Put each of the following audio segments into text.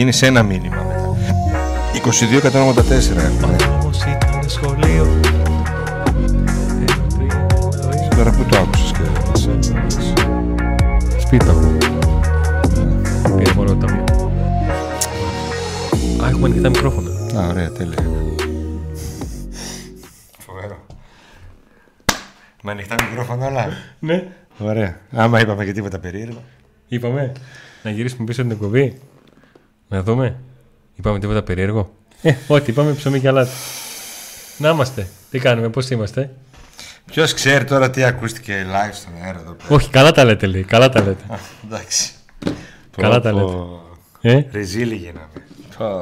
Και είναι σε ένα μήνυμα μετά. 22-184 έχουμε. Όμως ήταν σχολείο. Τώρα που το άκουσες και δεν σε άκουσες. Σπίτι το ακούω. Πήρε μόνο το ταμείο. Α, έχουμε ανοιχτά μικρόφωνα. Α, ωραία, τέλεια. Φοβερό. Με ανοιχτά μικρόφωνα όλα. Ναι. Ωραία. Άμα είπαμε και τίποτα περίεργο. Είπαμε να γυρίσουμε πίσω την εκπομπή. Να δούμε. Είπαμε τίποτα περίεργο; Ε, ό,τι είπαμε ψωμί και αλάτι. Να είμαστε. Τι κάνουμε, πώς είμαστε; Ποιος ξέρει τώρα τι ακούστηκε live στον αέρα εδώ πέρα; Όχι, καλά τα λέτε λέει. Καλά τα λέτε. Α, εντάξει. Καλά τα λέτε. Ε, Ριζίλη γίναμε.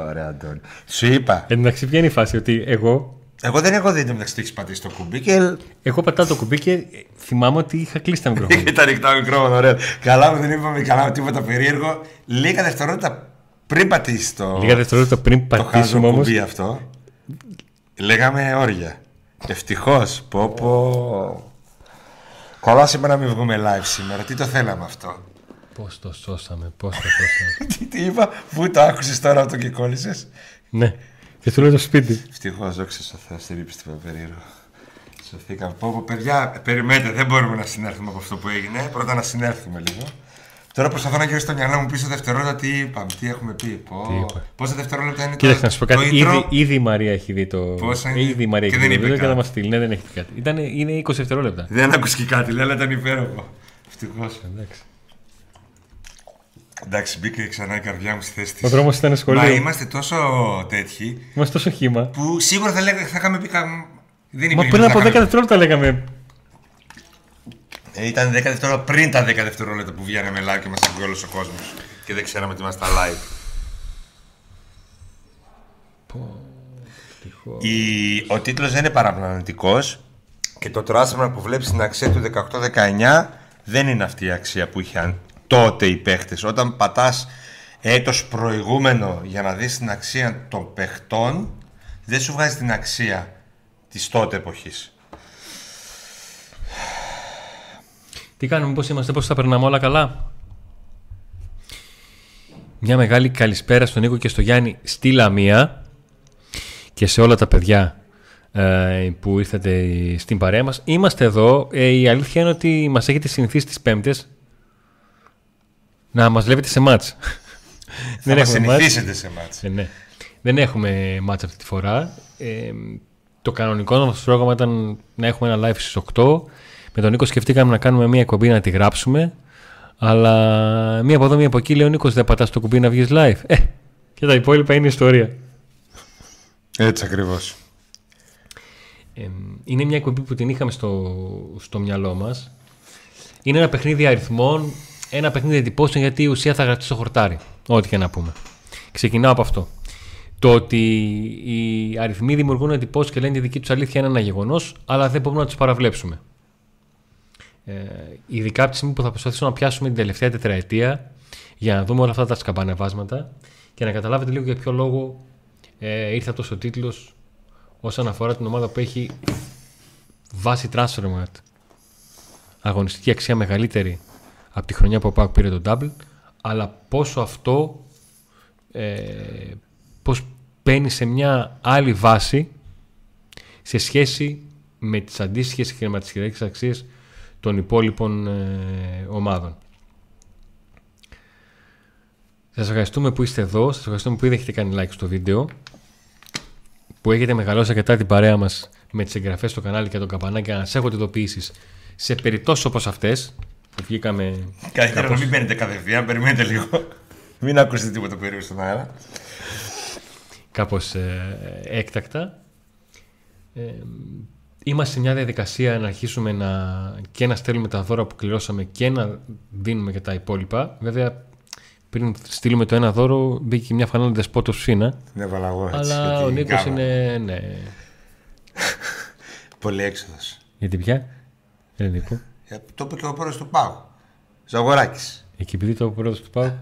Ωραία, Αντώνη. Σου είπα. εν τω μεταξύ, ποια είναι η φάση ότι εγώ, Εγώ δεν έχω δει το μεταξύ ότι έχεις πατήσει το κουμπί και. εγώ πατάω το κουμπί και θυμάμαι ότι είχα κλείσει τα μικρόφωνα. Ήταν ανοιχτά μικρόφωνο, ωραία. Καλά που δεν είπαμε καλά τίποτα περίεργο. Λίγα δευτερόλεπτα πριν πατήσεις το. Λίγα δευτερόλεπτα πριν το χάζο πατήσουμε όμως. κουμπί αυτό. Λέγαμε όρια. Ευτυχώς. Πω πω. Καλά σήμερα να μην βγούμε live σήμερα. Τι το θέλαμε αυτό; Πώς το σώσαμε, πώς το σώσαμε. τι, τι είπα, πού το άκουσες τώρα αυτό και κόλλησες; ναι, και σου λέω το σπίτι. Ευτυχώς, δόξα τω Θεώ, στην είπες τίποτα περίεργο. Σωθήκαμε. Πω, πω, παιδιά, περιμένετε, δεν μπορούμε να συνέρθουμε από αυτό που έγινε. Πρώτα να συνέρθουμε λίγο. Τώρα προσπαθώ να γυρίσω στο μυαλό μου πίσω δευτερόλεπτα τι είπαμε, τι έχουμε πει. Πω, Τι είπα. πόσα δευτερόλεπτα είναι Κοίταξε το, να σου πω το κάτι. intro? Ήδη, ήδη η Μαρία έχει δει το. Πόσα είναι; Ήδη η Μαρία Και έχει δει δεν το είπε βίντεο και θα κάτι. μας στείλει. Ναι, δεν έχει πει κάτι. Ήτανε, είναι 20 δευτερόλεπτα. Δεν άκουσε και κάτι, λέει, αλλά ήταν υπέροχο. Ευτυχώς. Εντάξει. Εντάξει, μπήκε ξανά η καρδιά μου στη θέση της. Ο δρόμος ήταν Μα σχολείο. είμαστε τόσο τέτοιοι Είμαστε τόσο χήμα. που σίγουρα θα, λέγα, θα είχαμε πει. κα- Δεν Μα υπήρχε πριν να από 10 είχαμε- δευτερόλεπτα λέγαμε. Ε, ήταν 10 δευτερόλεπτα πριν τα 10 δευτερόλεπτα που βγαίναμε live και μας ακούει όλο ο κόσμος. Και δεν ξέραμε ότι είμαστε live. Η... Ο τίτλος δεν είναι παραπλανητικός και το τράσμα που βλέπεις στην αξία του 18-19 δεν είναι αυτή η αξία που είχαν τότε οι παίχτες. Όταν πατάς έτος προηγούμενο για να δεις την αξία των παιχτών δεν σου βγάζει την αξία της τότε εποχής. Τι κάνουμε, πώς είμαστε, πώς θα περνάμε όλα καλά; Μια μεγάλη καλησπέρα στον Νίκο και στο Γιάννη στη Λαμία και σε όλα τα παιδιά ε, που ήρθατε στην παρέα μας. Είμαστε εδώ. Ε, η αλήθεια είναι ότι μας έχετε συνηθίσει τις Πέμπτες να μας βλέπετε σε μάτς. Θα μας έχουμε μάτς. συνηθίσετε σε μάτς. Ε, ναι. Δεν έχουμε μάτς αυτή τη φορά. Ε, το κανονικό μας πρόγραμμα ήταν να έχουμε ένα live στις 8. Με τον Νίκο σκεφτήκαμε να κάνουμε μια εκπομπή να τη γράψουμε. Αλλά μία από εδώ, μία από εκεί λέει ο Νίκος δεν πατάς το κουμπί να βγεις live. Ε, και τα υπόλοιπα είναι ιστορία. Έτσι ακριβώς. Ε, είναι μια εκπομπή που την είχαμε στο, στο μυαλό μας. Είναι ένα παιχνίδι αριθμών, ένα παιχνίδι εντυπώσεων γιατί η ουσία θα γραφτεί στο χορτάρι. Ό,τι και να πούμε. Ξεκινάω από αυτό. Το ότι οι αριθμοί δημιουργούν εντυπώσεις και λένε τη δική τους αλήθεια είναι ένα γεγονός, αλλά δεν μπορούμε να τους παραβλέψουμε. Ε, ειδικά από τη στιγμή που θα προσπαθήσουμε να πιάσουμε την τελευταία τετραετία για να δούμε όλα αυτά τα σκαμπανεβάσματα και να καταλάβετε λίγο για ποιο λόγο ε, ήρθε αυτός ο τίτλος όσον αφορά την ομάδα που έχει βάση Transfermarkt. Αγωνιστική αξία μεγαλύτερη από τη χρονιά που ο Πάουκ πήρε τον double αλλά πόσο αυτό ε, πώς μπαίνει σε μια άλλη βάση σε σχέση με τις αντίστοιχες χρηματιστικές αξίες των υπόλοιπων ε, ομάδων. Σας ευχαριστούμε που είστε εδώ, σας ευχαριστούμε που ήδη έχετε κάνει like στο βίντεο, που έχετε μεγαλώσει αρκετά την παρέα μας με τις εγγραφές στο κανάλι και τον καμπανάκι να σας έχω ειδοποιήσεις σε περιπτώσεις όπως αυτές που βγήκαμε Καλύτερα να κάπως- μην μπαίνετε κατευθείαν, περιμένετε λίγο. μην ακούσετε τίποτα περίεργο στον αέρα. κάπως ε, έκτακτα. Ε, είμαστε σε μια διαδικασία να αρχίσουμε να, και να στέλνουμε τα δώρα που κληρώσαμε και να δίνουμε και τα υπόλοιπα. Βέβαια, πριν στείλουμε το ένα δώρο, μπήκε και μια φανέλα δεσπότο σφίνα. Δεν έβαλα εγώ έτσι. Αλλά γιατί ο Νίκος γάμα. είναι. Ναι. Πολύ έξοδος. Γιατί πια; Δεν Νίκο. Το είπε και ο πρόεδρος του Πάου. Ζαγοράκης. Εκεί επειδή το πρόεδρος του Πάου.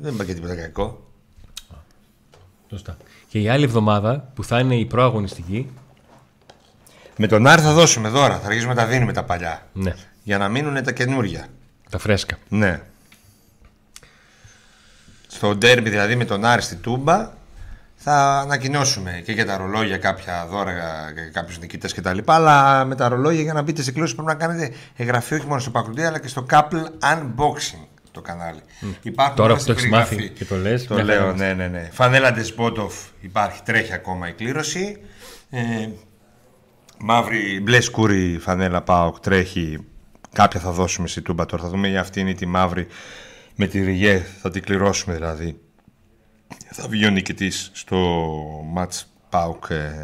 Δεν είπα και τίποτα κακό. Σωστά. Και η άλλη εβδομάδα που θα είναι η προαγωνιστική. Με τον Άρη θα δώσουμε δώρα. Θα αρχίσουμε να τα δίνουμε τα παλιά. Ναι, Για να μείνουν τα καινούρια. τα φρέσκα. Ναι. στο ντέρμπι δηλαδή με τον Άρη στη Τούμπα θα ανακοινώσουμε και για τα ρολόγια κάποια δώρα για κάποιους νικητές κτλ. Αλλά με τα ρολόγια για να μπείτε σε κλήρωση πρέπει να κάνετε εγγραφή όχι μόνο στο Πακρουντή αλλά και στο Couple Unboxing το κανάλι. Mm. Τώρα που το έχεις μάθει και το λες. Το λέω, ναι, ναι, ναι. Φανέλα Ντεσπότοφ υπάρχει, τρέχει ακόμα η κλήρωση. Ε, μαύρη, μπλε σκούρη φανέλα ΠΑΟΚ τρέχει. Κάποια θα δώσουμε στη Τούμπα τώρα. Θα δούμε για αυτή είναι τη μαύρη με τη Ριγέ. Θα την κληρώσουμε δηλαδή θα βγει ο νικητής στο match ΠΑΟΚ ε,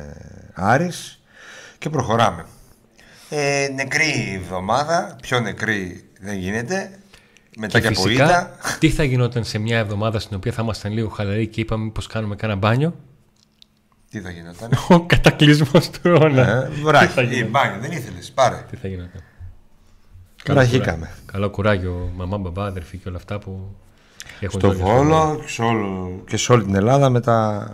Άρης και προχωράμε. Ε, νεκρή εβδομάδα, πιο νεκρή δεν γίνεται. Μετά και, και φυσικά, τι θα γινόταν σε μια εβδομάδα στην οποία θα ήμασταν λίγο χαλαροί και είπαμε πως κάνουμε κάνα μπάνιο; Τι θα γινόταν; Ο κατακλυσμός του αιώνα. Ε, βράχη, μπάνιο, δεν ήθελες, πάρε. Τι θα γινόταν; Βραχήκαμε. Καλό κουράγιο, μαμά, μπαμπά, αδερφή και όλα αυτά που στο Βόλο και σε, και σε όλη την Ελλάδα με τα...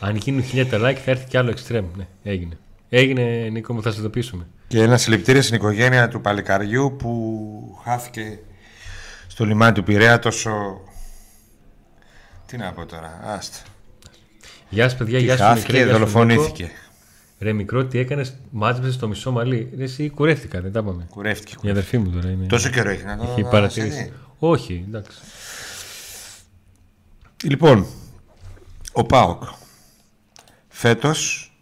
Αν γίνουν χιλιάδε like θα έρθει κι άλλο εξτρέμ. Ναι, έγινε. Έγινε, Νίκο μου, θα σε ειδοποιήσουμε. Και ένα συλληπιτήριο στην οικογένεια του Παλικαριού που χάθηκε στο λιμάνι του Πειραιά τόσο... Τι να πω τώρα, άστα. Γεια σας, παιδιά, γεια σας. Χάθηκε, δολοφονήθηκε. Ρε μικρό, τι έκανες, μάζεψες στο μισό μαλλί. Ρε, εσύ κουρεύτηκα, δεν τα είπαμε. Κουρεύτηκε. Η αδερφή μου τώρα είναι. Τόσο καιρό έχει να το Έχει παρατηρήσει. Όχι, εντάξει. Λοιπόν, ο ΠΑΟΚ φέτος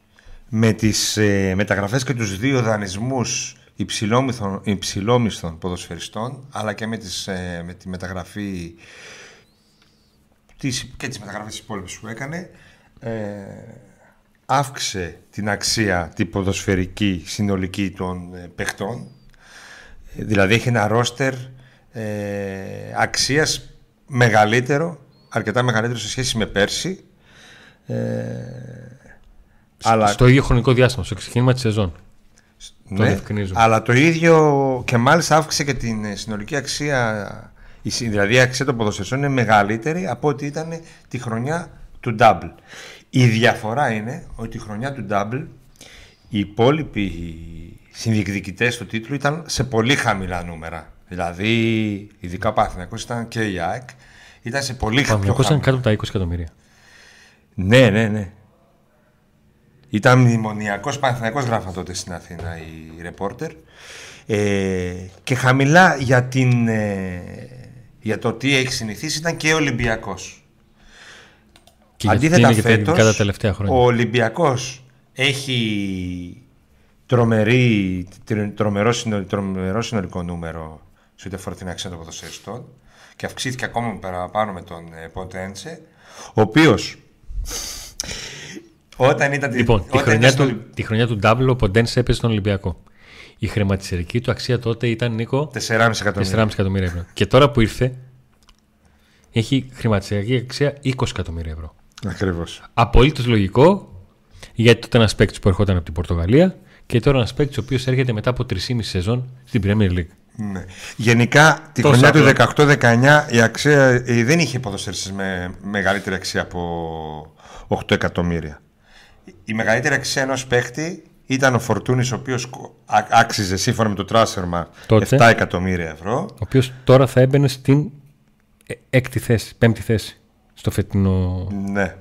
με τις ε, μεταγραφές και τους δύο δανεισμούς υψηλόμισθων, υψηλόμισθων ποδοσφαιριστών αλλά και με, τις, ε, με τη μεταγραφή τις, και τις μεταγραφές της υπόλοιπες που έκανε ε, αύξησε την αξία την ποδοσφαιρική συνολική των ε, παιχτών δηλαδή έχει ένα ρόστερ ε, αξίας μεγαλύτερο, αρκετά μεγαλύτερο σε σχέση με πέρσι. Ε, αλλά... Στο ίδιο χρονικό διάστημα, στο ξεκίνημα της σεζόν. Ναι, αλλά το ίδιο και μάλιστα αύξησε και την συνολική αξία, δηλαδή η αξία των ποδοσφαιριστών είναι μεγαλύτερη από ό,τι ήταν τη χρονιά του Double. Η διαφορά είναι ότι τη χρονιά του Double οι υπόλοιποι συνδιεκδικητές του τίτλου ήταν σε πολύ χαμηλά νούμερα. Δηλαδή, ειδικά ο Παθηνακό ήταν και η ΑΕΚ, ήταν σε πολύ χαμηλό. Ο ήταν κάτω από τα 20 εκατομμύρια. Ναι, ναι, ναι. Ήταν μνημονιακός Παναθηναϊκός γράφα τότε στην Αθήνα η ρεπόρτερ ε, και χαμηλά για, την, ε, για το τι έχει συνηθίσει ήταν και ο Ολυμπιακός. Και Αντίθετα φέτος, κατά τελευταία χρόνια. ο Ολυμπιακός έχει τρομερή, τρομερό, τρομερό συνολικό νούμερο σε ό,τι αφορά την αξία των ποδοσφαιριστών και αυξήθηκε ακόμα παραπάνω με τον ε, Ποντένσε, ο οποίος. όταν ήταν. Λοιπόν, τη, χρονιά του, τη χρονιά του Double ο Ποντένσε έπαιζε στον Ολυμπιακό. Η χρηματιστηρική του αξία τότε ήταν Νίκο. 4,5 εκατομμύρια. εκατομμύρια ευρώ. Και τώρα που ήρθε, έχει χρηματιστηρική αξία 20 εκατομμύρια ευρώ. Ακριβώς. Απολύτως λογικό, γιατί τότε ένας παίκτης που ερχόταν από την Πορτογαλία και τώρα ένας παίκτης ο οποίος έρχεται μετά από 3,5 σεζόν στην Premier League. Ναι. Γενικά τη χρονιά του 18-19 η αξία δεν είχε ποδοσφαιριστές με μεγαλύτερη αξία από 8 εκατομμύρια. Η μεγαλύτερη αξία ενός παίχτη ήταν ο Φορτούνης, ο οποίος άξιζε σύμφωνα με το Τράσερμα 7 εκατομμύρια ευρώ. Ο οποίος τώρα θα έμπαινε στην ε, έκτη θέση, πέμπτη θέση στο φετινό. Ναι.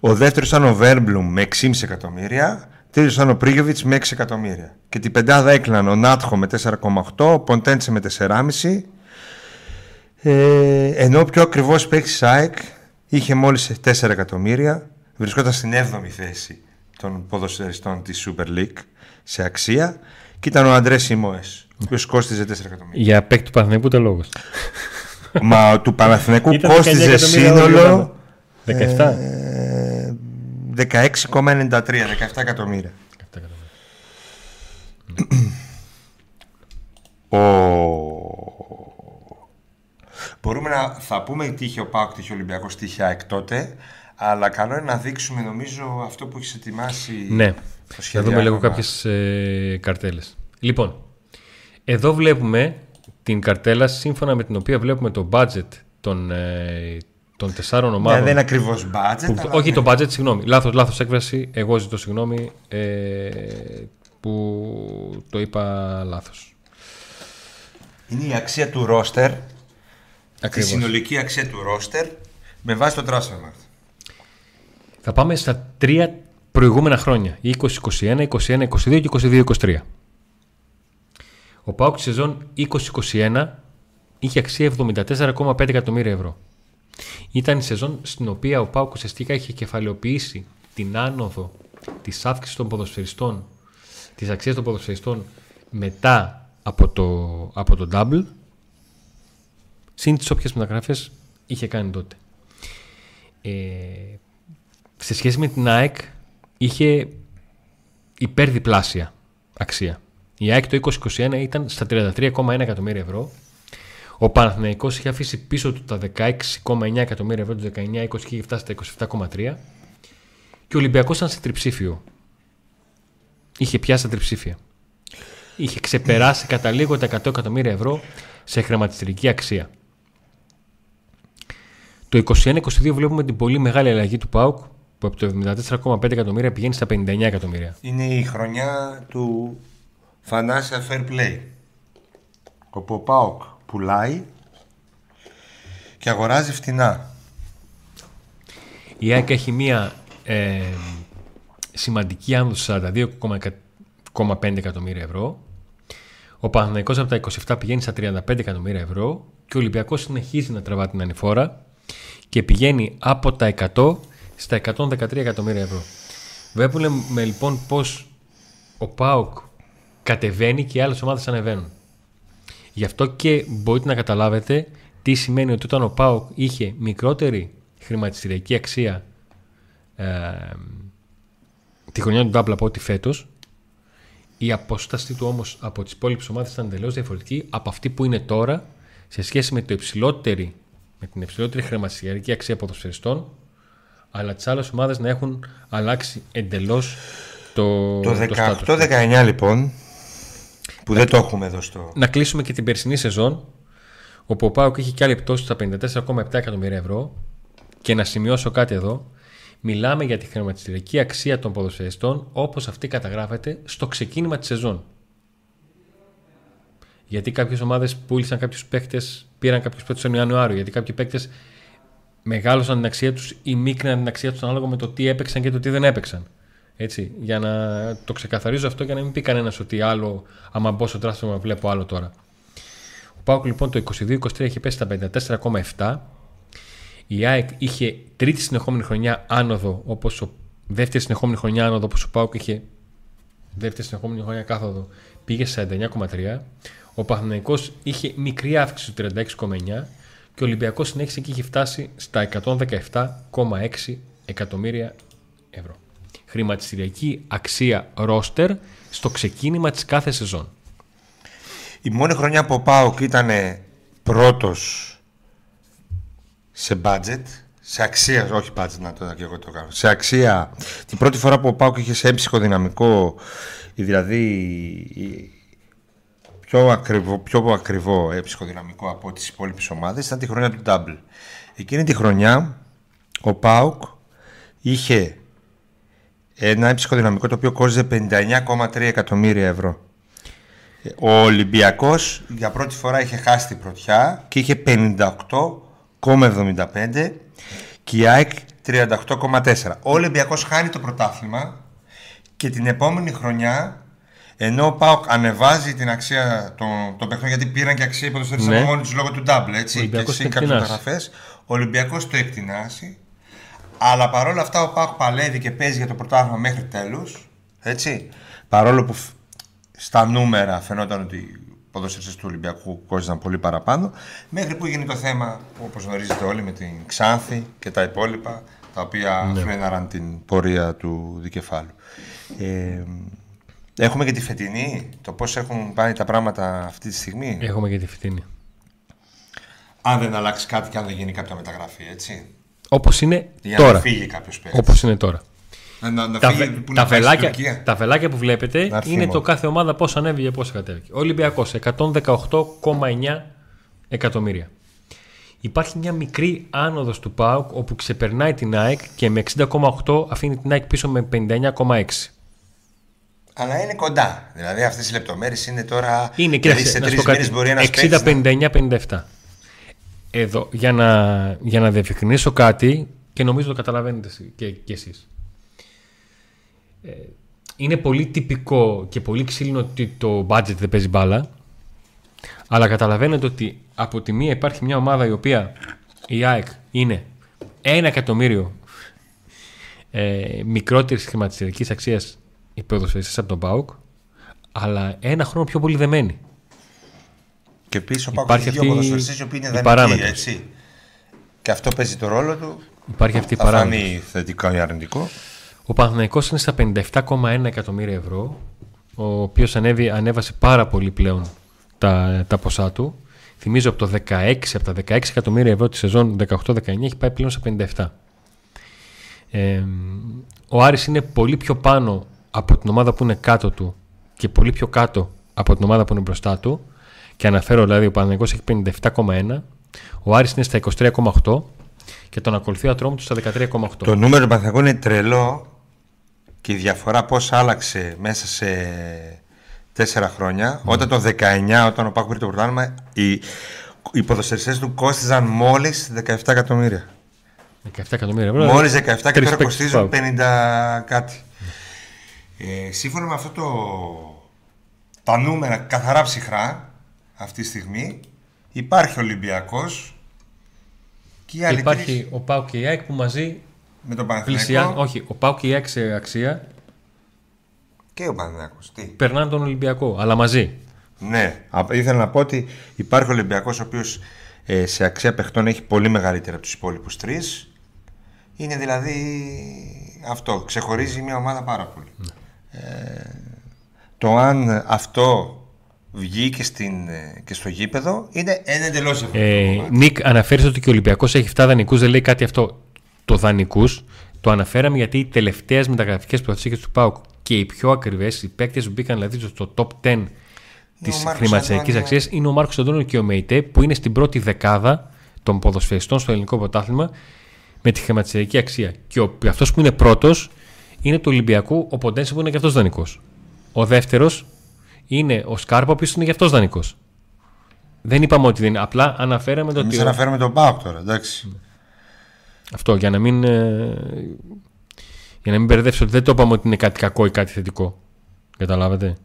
Ο δεύτερος ήταν ο Βέρμπλουμ με 6,5 εκατομμύρια. Τρίτος ήταν ο Πρίγεβιτς με 6 εκατομμύρια. Και την πεντάδα έκλειναν ο Νάτχο με 4,8, ο Ποντέντσε με 4,5. Ε, ενώ ο πιο ακριβώς παίκτη ΣΑΕΚ είχε μόλις 4 εκατομμύρια. Βρισκόταν στην 7η θέση των ποδοσφαιριστών της Super League σε αξία. Και ήταν ο Αντρέ Σιμόε, ο οποίος κόστιζε 4 εκατομμύρια. Για παίκτη του Παναθηναϊκού ούτε λόγος. Μα του Παναθηναϊκού κόστιζε σύνολο. 17. 16,93, 17 εκατομμύρια. Ο... Μπορούμε να θα πούμε τι είχε ο Πάοκ, τι είχε ο Ολυμπιακός, τι είχε ΑΕΚ τότε, αλλά καλό είναι να δείξουμε νομίζω αυτό που έχεις ετοιμάσει. Ναι, θα δούμε λίγο κάποιες ε, καρτέλες. Λοιπόν, εδώ βλέπουμε την καρτέλα σύμφωνα με την οποία βλέπουμε το budget των, ε, των τεσσάρων ομάδων. Ναι, δεν είναι ακριβώς budget. Που, όχι το budget, συγγνώμη. Λάθος λάθος έκφραση. Εγώ ζητώ συγγνώμη ε, που το είπα λάθος. Είναι η αξία του ρόστερ τη συνολική αξία του ρόστερ με βάση το Transfermarkt. Θα πάμε στα τρία προηγούμενα χρόνια. 20-21, 21-22 και 22-23. Ο Πάουκ της σεζόν 2021 είχε αξία 74,5 εκατομμύρια ευρώ. Ήταν η σεζόν στην οποία ο Πάουκ ουσιαστικά είχε κεφαλαιοποιήσει την άνοδο της αύξησης των ποδοσφαιριστών, της αξίας των ποδοσφαιριστών μετά από το, από το double, συν τις όποιες μεταγραφές είχε κάνει τότε. Ε, σε σχέση με την ΑΕΚ είχε υπερδιπλάσια αξία. Η ΑΕΚ το 2021 ήταν στα 33,1 εκατομμύρια ευρώ. Ο Παναθηναϊκός είχε αφήσει πίσω του τα 16,9 εκατομμύρια ευρώ τους 19-20 και είχε φτάσει στα 27,3 και ο Ολυμπιακός ήταν σε τριψήφιο. Είχε πιάσει τα τριψήφια. Είχε ξεπεράσει κατά λίγο τα 100 εκατομμύρια ευρώ σε χρηματιστηρική αξία. Το 21-22 βλέπουμε την πολύ μεγάλη αλλαγή του ΠΑΟΚ που από το 74,5 εκατομμύρια πηγαίνει στα 59 εκατομμύρια. Είναι η χρονιά του Financial Fair Play. Όπου ο ΠΑΟΚ πουλάει και αγοράζει φτηνά. Η ΑΕΚ έχει μία ε, σημαντική άνδοση 42,5 εκατομμύρια ευρώ. Ο Παναθηναϊκός από τα 27 πηγαίνει στα 35 εκατομμύρια ευρώ και ο Ολυμπιακός συνεχίζει να τραβά την ανηφόρα και πηγαίνει από τα 100 στα 113 εκατομμύρια ευρώ. Βλέπουμε λοιπόν πως ο ΠΑΟΚ κατεβαίνει και οι άλλες ομάδες ανεβαίνουν. Γι' αυτό και μπορείτε να καταλάβετε τι σημαίνει ότι όταν ο ΠΑΟΚ είχε μικρότερη χρηματιστηριακή αξία ε, τη χρονιά του Double από ό,τι φέτος η απόσταση του όμως από τις υπόλοιπες ομάδες ήταν εντελώς διαφορετική από αυτή που είναι τώρα σε σχέση με, το υψηλότερη, με την υψηλότερη χρηματιστηριακή αξία ποδοσφαιριστών αλλά τις άλλες ομάδες να έχουν αλλάξει εντελώς το. Το 18-19 λοιπόν, που δεν το έχουμε εδώ στο. Να κλείσουμε και την περσινή σεζόν, όπου ο Πάουκ είχε και άλλη πτώση στα 54,7 εκατομμύρια ευρώ. Και να σημειώσω κάτι εδώ. Μιλάμε για τη χρηματιστηριακή αξία των ποδοσφαιριστών όπως αυτή καταγράφεται στο ξεκίνημα της σεζόν. Γιατί κάποιες ομάδες πούλησαν κάποιους παίκτες, πήραν κάποιους παίκτες τον Ιανουάριο. Γιατί κάποιοι παίκτες μεγάλωσαν την αξία τους ή μίκριναν την αξία τους ανάλογα με το τι έπαιξαν και το τι δεν έπαιξαν. Έτσι, για να το ξεκαθαρίζω αυτό και να μην πει κανένας ότι άλλο, άμα μπω στο τράστημα, βλέπω άλλο τώρα. Ο Πάουκ λοιπόν το 22-23 είχε πέσει στα 54,7. Η ΑΕΚ είχε τρίτη συνεχόμενη χρονιά άνοδο, όπως ο δεύτερη συνεχόμενη χρονιά άνοδο, όπως ο Πάουκ είχε δεύτερη συνεχόμενη χρονιά κάθοδο, πήγε στα 99,3. Ο Παναθηναϊκός είχε μικρή αύξηση του 36,9 και ο Ολυμπιακός συνέχισε και είχε φτάσει στα 117,6 εκατομμύρια ευρώ. Χρηματιστηριακή αξία ρόστερ στο ξεκίνημα της κάθε σεζόν. Η μόνη χρονιά που ο ΠΑΟΚ ήταν πρώτος σε budget, σε αξία, όχι budget να το και εγώ το κάνω, σε αξία, την πρώτη φορά που ο ΠΑΟΚ είχε σε έμψυχο δυναμικό, δηλαδή πιο ακριβό, πιο ακριβό ε, ψυχοδυναμικό από τις υπόλοιπες ομάδες ήταν τη χρονιά του Double. Εκείνη τη χρονιά ο ΠΑΟΚ είχε ένα ψυχοδυναμικό το οποίο κόστιζε 59,3 εκατομμύρια ευρώ. Ο Ολυμπιακός για πρώτη φορά είχε χάσει την πρωτιά και είχε 58,75 και η ΑΕΚ 38,4. Ο Ολυμπιακός χάνει το πρωτάθλημα και την επόμενη χρονιά ενώ ο Πάοκ ανεβάζει την αξία των, των παιχνιδιών γιατί πήραν και αξία υποδοστήριξαν ναι. μόνοι τους λόγω του double. Έτσι, και σε κάποιε μεταγραφές. Ο Ολυμπιακός το εκτινάσει. Αλλά παρόλα αυτά ο Πάοκ παλεύει και παίζει για το πρωτάθλημα μέχρι τέλους. Έτσι. Παρόλο που στα νούμερα φαινόταν ότι οι ποδοσφαιριστές του Ολυμπιακού κόστησαν πολύ παραπάνω. Μέχρι που έγινε το θέμα, όπως γνωρίζετε όλοι, με την Ξάνθη και τα υπόλοιπα, τα οποία ναι. φρέναραν την πορεία του δικεφάλου. Ε, Έχουμε και τη φετινή, το πώς έχουν πάει τα πράγματα αυτή τη στιγμή; Έχουμε και τη φετινή. Αν δεν αλλάξει κάτι και αν δεν γίνει κάποια μεταγραφή, έτσι. Όπως είναι Για τώρα. να φύγει κάποιος παίκτης. Όπως είναι τώρα. Να, να, να Τα, φύγει, βε- που τα, να πάει στην βελάκια, Τουρκία. τα βελάκια που βλέπετε Να έρθει είναι μόνο. το κάθε ομάδα πώς ανέβηκε πώς κατέβηκε. Ο Ολυμπιακός 118,9 εκατομμύρια. Υπάρχει μια μικρή άνοδος του ΠΑΟΚ όπου ξεπερνάει την ΑΕΚ και με 60,8 αφήνει την ΑΕΚ πίσω με 59,6. Αλλά είναι κοντά. Δηλαδή αυτές οι λεπτομέρειες είναι τώρα... Είναι, δηλαδή κοίταξε, σε να σου τρεις πω μήνες κάτι. μπορεί ένας παίκτης να- 60-59-57. Εδώ, για να, για να διευκρινίσω κάτι και νομίζω το καταλαβαίνετε και, και εσείς. Ε, είναι πολύ τυπικό και πολύ ξύλινο ότι το budget δεν παίζει μπάλα. Αλλά καταλαβαίνετε ότι από τη μία υπάρχει μια ομάδα η οποία η ΑΕΚ είναι ένα εκατομμύριο ε, μικρότερης χρηματιστηρική αξίας οι από τον ΠΑΟΚ, αλλά ένα χρόνο πιο πολύ δεμένη. Και πίσω ο Υπάρχει δύο ποδοσφαιριστές οι οποίοι είναι δανεικοί, έτσι. Και αυτό παίζει το ρόλο του. Υπάρχει αυτή η παράμετρο. Θα φανεί θετικό ή αρνητικό. Ο Παναθηναϊκός είναι στα 57,1 εκατομμύρια ευρώ, ο οποίος ανέβασε πάρα πολύ πλέον τα, τα ποσά του. Θυμίζω από, το 16, από τα 16 εκατομμύρια ευρώ τη σεζόν 18-19 έχει πάει πλέον στα 57. Ε, ο Άρης είναι πολύ πιο πάνω από την ομάδα που είναι κάτω του και πολύ πιο κάτω από την ομάδα που είναι μπροστά του και αναφέρω δηλαδή ο Παναθηναϊκός έχει 57,1 ο Άρης είναι στα 23,8 και τον ακολουθεί ο Ατρόμητος στα 13,8 Το νούμερο του Παναθηναϊκού είναι τρελό και η διαφορά πώς άλλαξε μέσα σε τέσσερα χρόνια. Όταν το 19, όταν ο Πάκου πήρε το πρωτάθλημα, οι, οι ποδοσφαιριστές του κόστιζαν μόλις 17 εκατομμύρια. 17 εκατομμύρια ευρώ. Μόλις 17 και τώρα κοστίζουν 50 κάτι. Ε, σύμφωνα με αυτό το τα νούμερα καθαρά ψυχρά αυτή τη στιγμή υπάρχει ο Ολυμπιακός και οι άλλοι Υπάρχει ο Πάου και η ΑΕΚ που μαζί με τον Παναθηναϊκό. Όχι, ο Πάου και η ΑΕΚ σε αξία και ο Παναθηναϊκός. Τι. Περνάνε τον Ολυμπιακό, αλλά μαζί. Ναι, ήθελα να πω ότι υπάρχει ο Ολυμπιακός ο οποίος ε, σε αξία παιχτών έχει πολύ μεγαλύτερα από τους υπόλοιπους τρεις. Είναι δηλαδή αυτό, ξεχωρίζει μια ομάδα πάρα πολύ. Ναι. Ε, το αν αυτό βγει και, στην, ε, και στο γήπεδο είναι ένα εντελώς ε, Νίκ, αναφέρεις ότι και ο Ολυμπιακός έχει 7 δανεικούς, δεν λέει κάτι αυτό. Το δανεικούς το αναφέραμε γιατί οι τελευταίες μεταγραφικές προθέσει του ΠΑΟΚ και οι πιο ακριβές, οι παίκτες που μπήκαν δηλαδή στο top 10 της χρηματιστηρική αξίας είναι ο Μάρκος Αντώνιο και ο Μεϊτέ που είναι στην πρώτη δεκάδα των ποδοσφαιριστών στο ελληνικό πρωτάθλημα με τη χρηματιστηρική αξία. Και αυτός που είναι πρώτος είναι του Ολυμπιακού, ο Ποντένσε που είναι και αυτός δανεικός. Ο δεύτερος είναι ο Σκάρπα, ο οποίος είναι και αυτός δανεικός. Δεν είπαμε ότι δεν είναι. Απλά αναφέραμε το ότι. Εμεί αναφέραμε τον Πάοκ τώρα, εντάξει. Αυτό για να μην. Ε, για να μην μπερδέψω ότι δεν το είπαμε ότι είναι κάτι κακό ή κάτι θετικό. Καταλάβατε;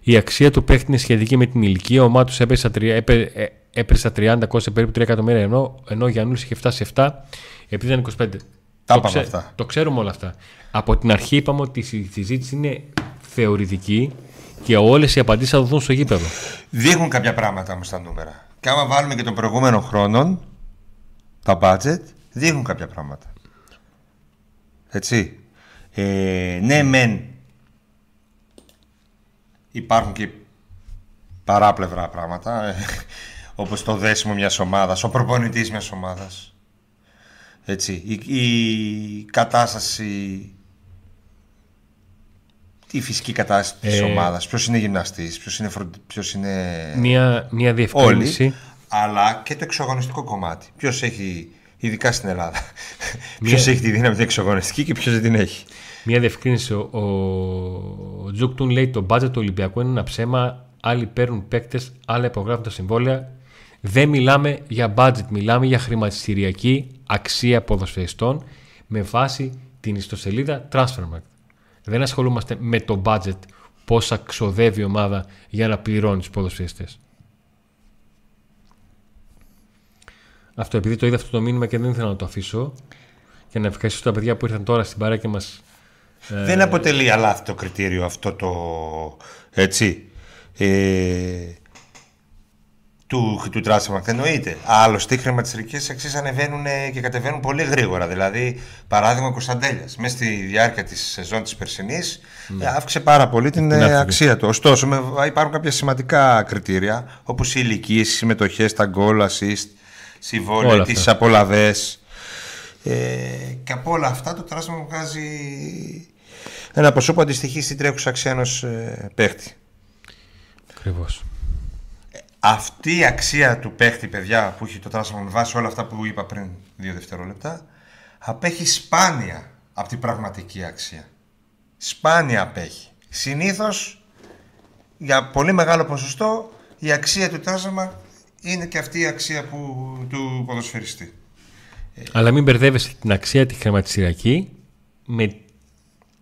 Η αξία του παίχτη είναι σχετική με την ηλικία. Ο Μάτου έπεσε, στα 30, κόσε περίπου 3 εκατομμύρια ενώ, ενώ ο Γιάννουλης είχε φτάσει σε 7 επειδή ήταν 25. Τα το, αυτά. το ξέρουμε όλα αυτά. Από την αρχή είπαμε ότι η συζήτηση είναι θεωρητική και όλες οι απαντήσεις θα δοθούν στο γήπεδο. Δείχνουν κάποια πράγματα όμως τα νούμερα. Και άμα βάλουμε και των προηγούμενων χρόνων τα budget, δείχνουν κάποια πράγματα. Έτσι. Ε, ναι, μεν υπάρχουν και παράπλευρα πράγματα, ε, όπως το δέσιμο μιας ομάδας, ο προπονητής μιας ομάδας. Έτσι, η, η κατάσταση η φυσική κατάσταση της ε, ομάδας, ποιος είναι γυμναστής, ποιος είναι, ποιος είναι... Μια, μια διευκρίνηση. Όλοι, αλλά και το εξογωνιστικό κομμάτι. Ποιος έχει, ειδικά στην Ελλάδα, μια... ποιος έχει τη δύναμη την εξογωνιστική και ποιος δεν την έχει. Μια διευκρίνηση. Ο, ο Τζουκτούν λέει το μπάτζετ του Ολυμπιακού είναι ένα ψέμα. Άλλοι παίρνουν παίκτες, άλλοι υπογράφουν τα συμβόλαια. Δεν μιλάμε για budget, μιλάμε για χρηματιστηριακή αξία ποδοσφαιριστών με βάση την ιστοσελίδα Transfermarkt. Δεν ασχολούμαστε με το budget, πόσα ξοδεύει η ομάδα για να πληρώνει τους ποδοσφαιριστές. Αυτό επειδή το είδα αυτό το μήνυμα και δεν ήθελα να το αφήσω και να ευχαριστήσω τα παιδιά που ήρθαν τώρα στην παρέα και μας... Ε, δεν αποτελεί αλάθητο κριτήριο αυτό το... έτσι. Ε, του, του Τράσσεμακ. Εννοείται. Άλλωστε, οι χρηματιστηρικέ αξίε ανεβαίνουν και κατεβαίνουν πολύ γρήγορα. Δηλαδή, παράδειγμα, ο Κωνσταντέλιας. Μέσα στη διάρκεια της σεζόν της περσινής ναι. αύξησε πάρα πολύ την, ε, αξία του. Ωστόσο, με, υπάρχουν κάποια σημαντικά κριτήρια, όπως οι ηλικίες, οι συμμετοχές, τα γκολ, assist, συμβόλαια, τις απολαυές. Ε, και από όλα αυτά το Τράσσεμακ βγάζει ένα ποσό που αντιστοιχεί στην τρέχουσα αξία ενός ε, παίχτη. Ακριβώς αυτή η αξία του παίχτη, παιδιά, που έχει το τράσμα με βάση όλα αυτά που είπα πριν δύο δευτερόλεπτα, απέχει σπάνια από την πραγματική αξία. Σπάνια απέχει. Συνήθως, για πολύ μεγάλο ποσοστό, η αξία του τράσμα είναι και αυτή η αξία που, του ποδοσφαιριστή. Αλλά μην μπερδεύεσαι την αξία τη χρηματιστηριακή με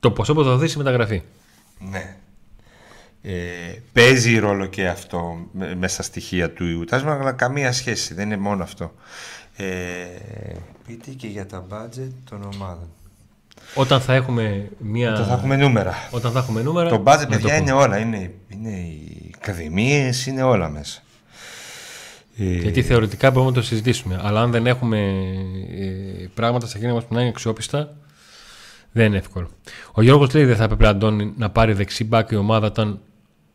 το ποσό που θα δώσει η μεταγραφή. Ναι. Ε, παίζει ρόλο και αυτό μέσα στα στοιχεία του Ιουτάσμα, αλλά καμία σχέση, δεν είναι μόνο αυτό. Ε, πείτε και για τα budget των ομάδων. Όταν θα έχουμε μία. Όταν θα έχουμε νούμερα. Όταν θα έχουμε νούμερα. Το budget, παιδιά, είναι όλα. Είναι, είναι οι ακαδημίε, είναι όλα μέσα. Ε, Γιατί θεωρητικά μπορούμε να το συζητήσουμε. Αλλά αν δεν έχουμε ε, πράγματα στα χέρια μας που να είναι αξιόπιστα, δεν είναι εύκολο. Ο Γιώργος λέει δεν θα έπρεπε Αντώνη να πάρει δεξί μπακ η ομάδα όταν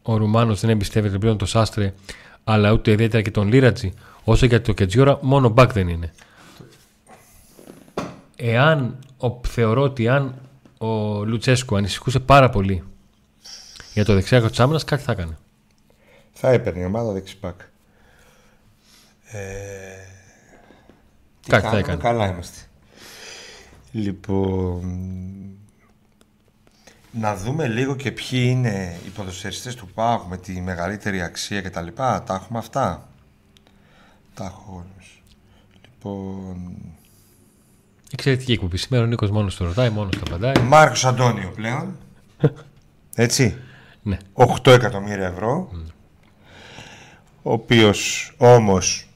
ο Ρουμάνος δεν εμπιστεύεται πλέον τον Σάστρε, αλλά ούτε ιδιαίτερα και τον Λίρατζι. Όσο για το Κετζιόρα, μόνο μπακ δεν είναι. Εάν ο, θεωρώ ότι αν ο Λουτσέσκο ανησυχούσε πάρα πολύ για το δεξιάκο της άμυνας, κάτι θα έκανε. Θα έπαιρνε η ομάδα δεξιμπάκ. Ε, κάτι θα έκανε. Καλά είμαστε. Λοιπόν, να δούμε λίγο και ποιοι είναι οι ποδοσφαιριστές του ΠΑΟΚ με τη μεγαλύτερη αξία και τα λοιπά. Τα έχουμε αυτά. Τα έχω όλους. Λοιπόν... Εξαιρετική εκπομπή. Σήμερα ο Νίκος μόνος το ρωτάει, μόνος το απαντάει. Μάρκος Αντώνιο πλέον. Έτσι. Ναι. 8 εκατομμύρια ευρώ. Ο οποίος όμως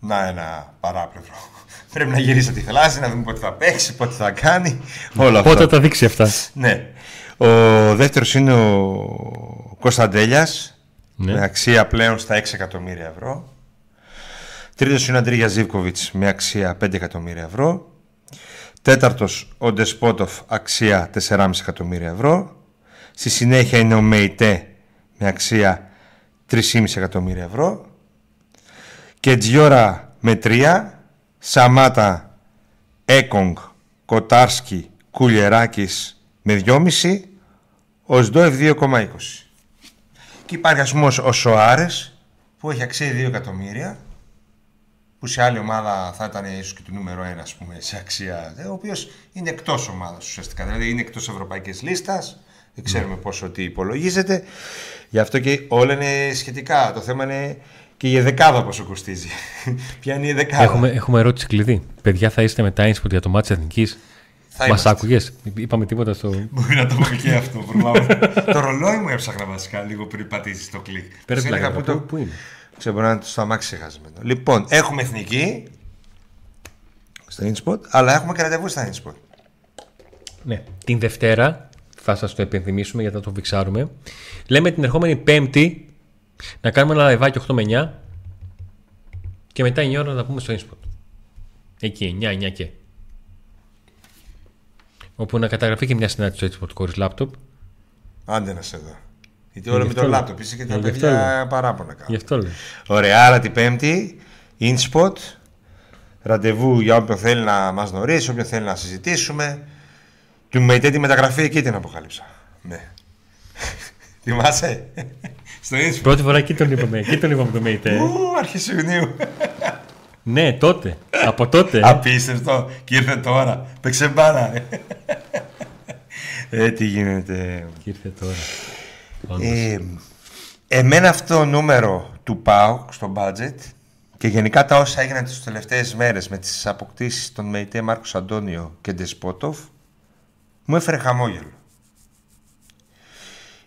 να ένα παράπλευρο. Πρέπει να γυρίσει τη θαλάσσια, να δούμε πότε θα παίξει, πότε θα κάνει. Όλα αυτά. Πότε θα δείξει αυτά. Ναι. Ο δεύτερος είναι ο Κωνσταντέλιας Ναι. με αξία πλέον στα 6 εκατομμύρια ευρώ. Τρίτος είναι ο Αντρίγιας Ζίβκοβιτς με αξία 5 εκατομμύρια ευρώ. Τέταρτος ο Ντεσπότοφ αξία 4,5 εκατομμύρια ευρώ. Στη συνέχεια είναι ο Μεϊτέ με αξία 3,5 εκατομμύρια ευρώ. Και Τζιόρα με 3. Σαμάτα, Έκογκ, Κοτάρσκι, Κουλιεράκης με 2,5. Ο Σντόεφ 2,20. Και υπάρχει ας πούμε ο Σοάρες που έχει αξία 2 εκατομμύρια που σε άλλη ομάδα θα ήταν ίσως και το νούμερο 1 ας πούμε, σε αξία, ε, ο οποίος είναι εκτός ομάδας ουσιαστικά, δηλαδή είναι εκτός ευρωπαϊκής λίστας, δεν ξέρουμε πόσο τι υπολογίζεται, γι' αυτό και όλα είναι σχετικά, το θέμα είναι και η δεκάδα πόσο κοστίζει. Ποια είναι η δεκάδα. Έχουμε, έχουμε ερώτηση κλειδί. Παιδιά, θα είστε μετά input για το μάτι Εθνικής; Θα Μας είμαστε. άκουγες; Είπαμε τίποτα στο. Μπορεί να το πω και αυτό. προλάβω. το ρολόι μου έψαχνα βασικά λίγο πριν πατήσεις το κλικ. Πέρα Σας έλεγα πλάκα. που Πού, πού είναι; Ξέρω, μπορεί να είναι στο αμάξι ξεχασμένο. Λοιπόν, έχουμε εθνική στο InSpot, αλλά έχουμε και ραντεβού στα InSpot. Ναι. Την Δευτέρα, θα σας το υπενθυμίσουμε γιατί θα το φιξάρουμε. Λέμε την ερχόμενη Πέμπτη να κάνουμε ένα λαϊβάκι 8 με 9 και μετά 9 ώρα να τα πούμε στο Inspot. Εκεί, 9, 9 και. Όπου να καταγραφεί και μια συνάντηση στο Inspot χωρίς λάπτοπ. Άντε να σε δω. Γιατί όλο με γι' το αυτό λάπτοπ είσαι και τα Ε, γι' αυτό παιδιά παράπονα Γι' κάνουν. αυτό λέω. Ωραία, άρα την Πέμπτη, InSpot, ραντεβού για όποιον θέλει να μας γνωρίσει, όποιον θέλει να συζητήσουμε. Του ΜΕΙΤΕ τη μεταγραφή εκεί την αποκάλυψα. Ναι. Θυμάσαι; Στο InSpot. Πρώτη φορά εκεί τον είπαμε. Εκεί τον είπαμε το Mate. Ου, αρχές Ιουνίου. ναι, τότε. Από τότε. ε. Απίστευτο. Και ήρθε τώρα. Παίξε μπάρα. ρε. ε, τι γίνεται. Και ήρθε τώρα. Όντως. Ε, εμένα αυτό το νούμερο του ΠΑΟΚ στο budget και γενικά τα όσα έγιναν τις τελευταίες μέρες με τις αποκτήσεις των ΜΕΙΤΕ Μάρκος Αντώνιο και Ντεσπότοφ μου έφερε χαμόγελο.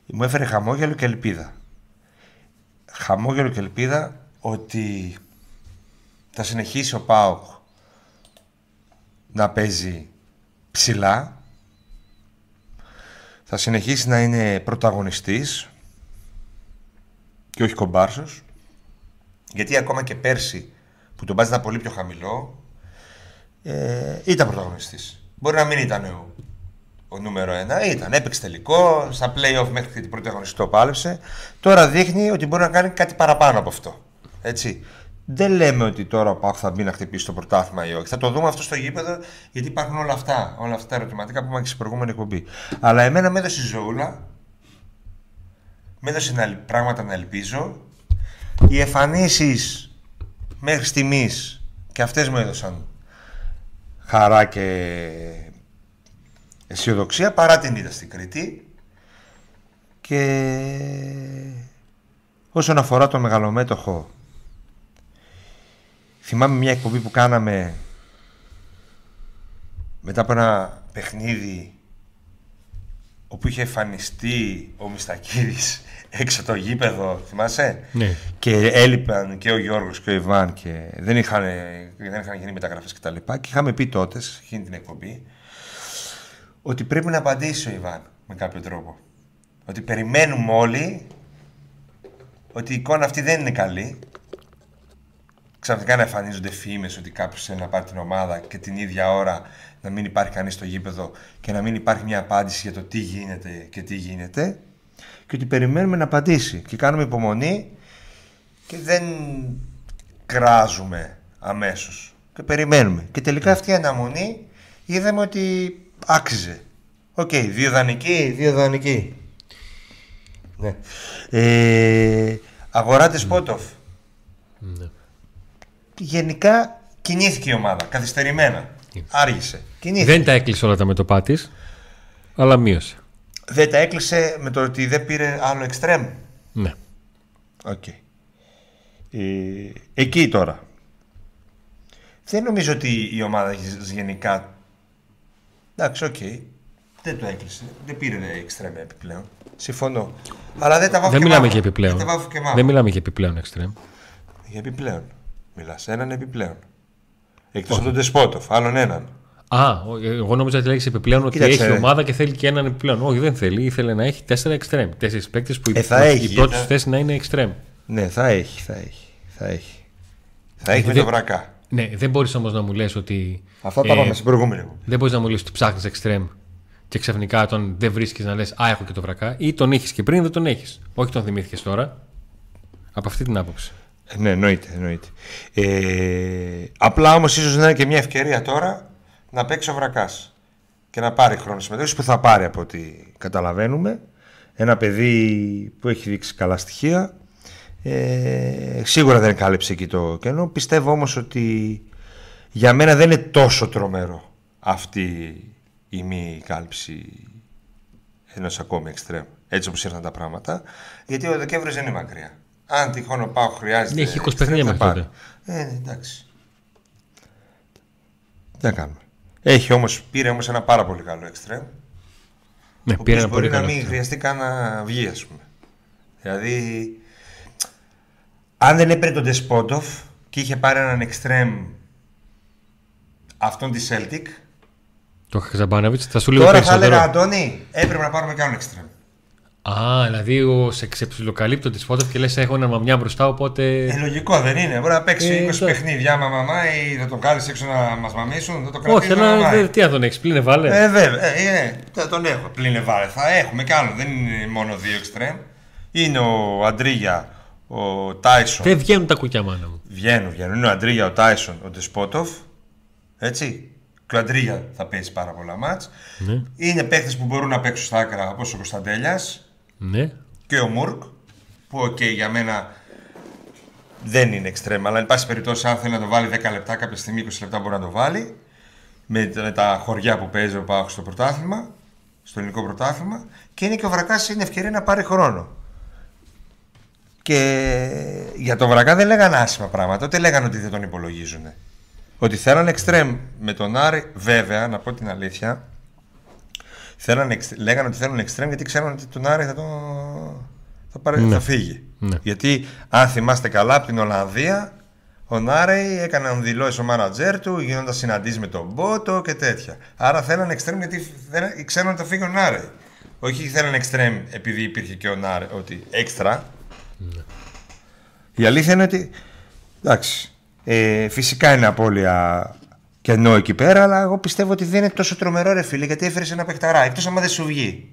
Μου έφερε χαμόγελο και ελπίδα. Χαμόγελο και ελπίδα ότι θα συνεχίσει ο ΠΑΟΚ να παίζει ψηλά. Θα συνεχίσει να είναι πρωταγωνιστής και όχι κομπάρσος. Γιατί ακόμα και πέρσι που τον μπάζ ήταν πολύ πιο χαμηλό ε, ήταν πρωταγωνιστής. Μπορεί να μην ήταν ο, ο νούμερο ένα ήταν, έπαιξε τελικό στα play-off μέχρι και την πρώτη αγωνιστή το πάλεψε. Τώρα δείχνει ότι μπορεί να κάνει κάτι παραπάνω από αυτό. Έτσι δεν λέμε ότι τώρα ο Πάκ θα μπει να χτυπήσει το πρωτάθλημα ή όχι. Θα το δούμε αυτό στο γήπεδο γιατί υπάρχουν όλα αυτά. Όλα αυτά τα ερωτηματικά που είπαμε και στην προηγούμενη εκπομπή. Αλλά εμένα με έδωσε η ζωούλα. Με έδωσε να, πράγματα να ελπίζω. Οι εμφανίσεις μέχρι στιγμής και αυτές μου έδωσαν χαρά και αισιοδοξία παρά την είδα στην Κρήτη. Και όσον αφορά τον μεγαλομέτωχο θυμάμαι μια εκπομπή που κάναμε μετά από ένα παιχνίδι όπου είχε εμφανιστεί ο Μιστακίδης έξω το γήπεδο, θυμάσαι; Ναι. Και έλειπαν και ο Γιώργος και ο Ιβάν και δεν είχαν, δεν είχαν γίνει μεταγραφές κτλ. Και, και είχαμε πει τότε, σε εκείνη την εκπομπή, ότι πρέπει να απαντήσει ο Ιβάν με κάποιο τρόπο. Ότι περιμένουμε όλοι ότι η εικόνα αυτή δεν είναι καλή. Ξαφνικά να εμφανίζονται φήμες ότι κάποιος θέλει να πάρει την ομάδα και την ίδια ώρα να μην υπάρχει κανείς στο γήπεδο και να μην υπάρχει μια απάντηση για το τι γίνεται και τι γίνεται και ότι περιμένουμε να απαντήσει και κάνουμε υπομονή και δεν κράζουμε αμέσως και περιμένουμε. Και τελικά αυτή η αναμονή είδαμε ότι άξιζε. OK, okay, δύο δανεικοί, δύο δανεικοί. Ναι. ε, αγορά Ντεσπόντοφ Ναι. Γενικά κινήθηκε η ομάδα καθυστερημένα άργησε κινήθηκε. Δεν τα έκλεισε όλα τα μέτωπά της, αλλά μείωσε. Δεν τα έκλεισε με το ότι δεν πήρε άλλο εξτρέμ. Ναι. Οκ. Ε, εκεί τώρα. Δεν νομίζω ότι η ομάδα γενικά... Εντάξει, οκ. Δεν το έκλεισε. Δεν πήρε εξτρέμ επιπλέον. Συμφωνώ. Αλλά δεν τα βάφω Δεν και μιλάμε μαύρο. για επιπλέον. Δεν τα βάφω και μαύρο. Δεν μιλάμε για επιπλέον εξτρέμ. Για επιπλέον. Μιλάς. Έναν επιπλέον. Εκτός από τον Ντεσπόντοφ. Άλλον έναν. Α, ο- εγώ νόμιζα ότι λέγες επιπλέον ότι Κοίταξε, έχει ρε. ομάδα και θέλει και έναν επιπλέον. Όχι, δεν θέλει. Ήθελε να έχει τέσσερα εξτρέμ. Τέσσερις παίκτες που Ε, θα η, έχει, η πρώτη θα- σου θέση να είναι εξτρέμ. Ναι, θα έχει, θα έχει. Θα έχει. Θα έχει με δεν- το βρακά. Ναι, δεν μπορείς όμως να μου λες ότι. Αυτά τα ε, είπαμε στην προηγούμενη. εκπομπή. Δεν μπορείς να μου λες ότι ψάχνεις εξτρέμ και ξαφνικά τον δεν βρίσκεις να λες Α, έχω και το βρακά. Ή τον είχε και πριν δεν τον έχεις. Όχι τον θυμήθηκες τώρα. Από αυτή την άποψη. Ε, Ναι, εννοείται. εννοείται. Ε, απλά όμως ίσως να είναι και μια ευκαιρία τώρα να παίξει ο βρακάς και να πάρει χρόνο συμμετοχή που θα πάρει από ό,τι καταλαβαίνουμε. Ένα παιδί που έχει δείξει καλά στοιχεία. Ε, σίγουρα δεν κάλυψε εκεί το κενό. Πιστεύω όμως ότι για μένα δεν είναι τόσο τρομερό αυτή η μη κάλυψη ενός ακόμη εξτρέμ. Έτσι όπως ήρθαν τα πράγματα. Γιατί ο Δεκέμβρης δεν είναι μακριά. Αν τυχόν ο Πάο χρειάζεται. Ναι, έχει 20 εξτρέμ, παιχνίδια θα μέχρι πάρει. Ε, ναι, εντάξει. Τι να κάνουμε. Έχει όμως, πήρε όμως ένα πάρα πολύ καλό εξτρέμ. Ναι, Ο πήρε οποίος ένα πολύ μπορεί να καλό. μην εξτρέμ. χρειαστεί καν να βγει, ας πούμε. Δηλαδή, αν δεν έπαιρνε τον Ντεσπότοφ και είχε πάρει έναν εξτρέμ αυτόν της Celtic, Το Χαζαμπάνεβιτ θα σου λέω τώρα θα περισσότερο. έλεγα Αντώνη, έπρεπε να πάρουμε κι άλλον εξτρέμ. Α, δηλαδή ο, σε ξεψιλοκαλύπτω τη φώτος και λες: Έχω ένα μαμιά μπροστά, οπότε. Ε, λογικό δεν είναι. Μπορεί να παίξει Ε, 20 εντάξει. παιχνίδια μα μαμά ή θα τον κάνει έξω να μας μαμίσουν. Θα το Όχι, κρατήσει αλλά να δεν- τι να τον έχεις, πλήνε βάλε. Ε, βέβαια. Ε, ε, θα τον έχω. Πλην ευάρε. Θα έχουμε κι άλλο. Δεν είναι μόνο δύο εξτρέμ. Είναι ο Αντρίγια, ο Τάισον. Δεν βγαίνουν τα κουκιά, μάνα μου. Βγαίνουν, βγαίνουν. Είναι ο Αντρίγια, ο Τάισον, ο Ντεσπότοφ. Έτσι. Και ο Αντρίγια θα παίζει πάρα πολλά μάτς. Ναι. Είναι παίχτε που μπορούν να παίξουν στα άκρα όπως ο Κωνσταντέλιας Ναι. και ο Μουργκ. Που οκ, για μένα δεν είναι εξτρέμ, αλλά εν πάση περιπτώσει, αν θέλει να το βάλει 10 λεπτά, κάποια στιγμή 20 λεπτά μπορεί να το βάλει. Με, με τα χωριά που παίζει ο ΠΑΟΚ στο πρωτάθλημα, στο ελληνικό πρωτάθλημα. Και είναι και ο Βρακάς είναι ευκαιρία να πάρει χρόνο. Και για τον Βρακά δεν λέγανε άσχημα πράγματα, ούτε λέγανε ότι δεν τον υπολογίζουν. Ότι θέλανε εξτρέμ με τον Άρη, βέβαια, να πω την αλήθεια, θέλανε, εξ- λέγανε ότι θέλουν εξτρέμ γιατί ξέρουν ότι τον Άρη θα, τον, θα, πάρει, Ναι. θα φύγει. Ναι. Γιατί αν θυμάστε καλά από την Ολλανδία, ο Νάρεϊ έκαναν δηλώσει ο μάνατζέρ του, γίνονταν συναντήσεις με τον Μπότο και τέτοια. Άρα θέλανε εξτρέμ γιατί δεν- ξέρουν ότι θα φύγει ο Νάρεϊ. Όχι θέλανε εξτρέμ επειδή υπήρχε και ο Νάρεϊ, ότι έξτρα. Η αλήθεια είναι ότι. Εντάξει. Ε, φυσικά είναι απώλεια κενό εκεί πέρα, αλλά εγώ πιστεύω ότι δεν είναι τόσο τρομερό ρε φίλε, γιατί έφερες ένα παιχταρά. Εκτός άμα δεν σου βγει.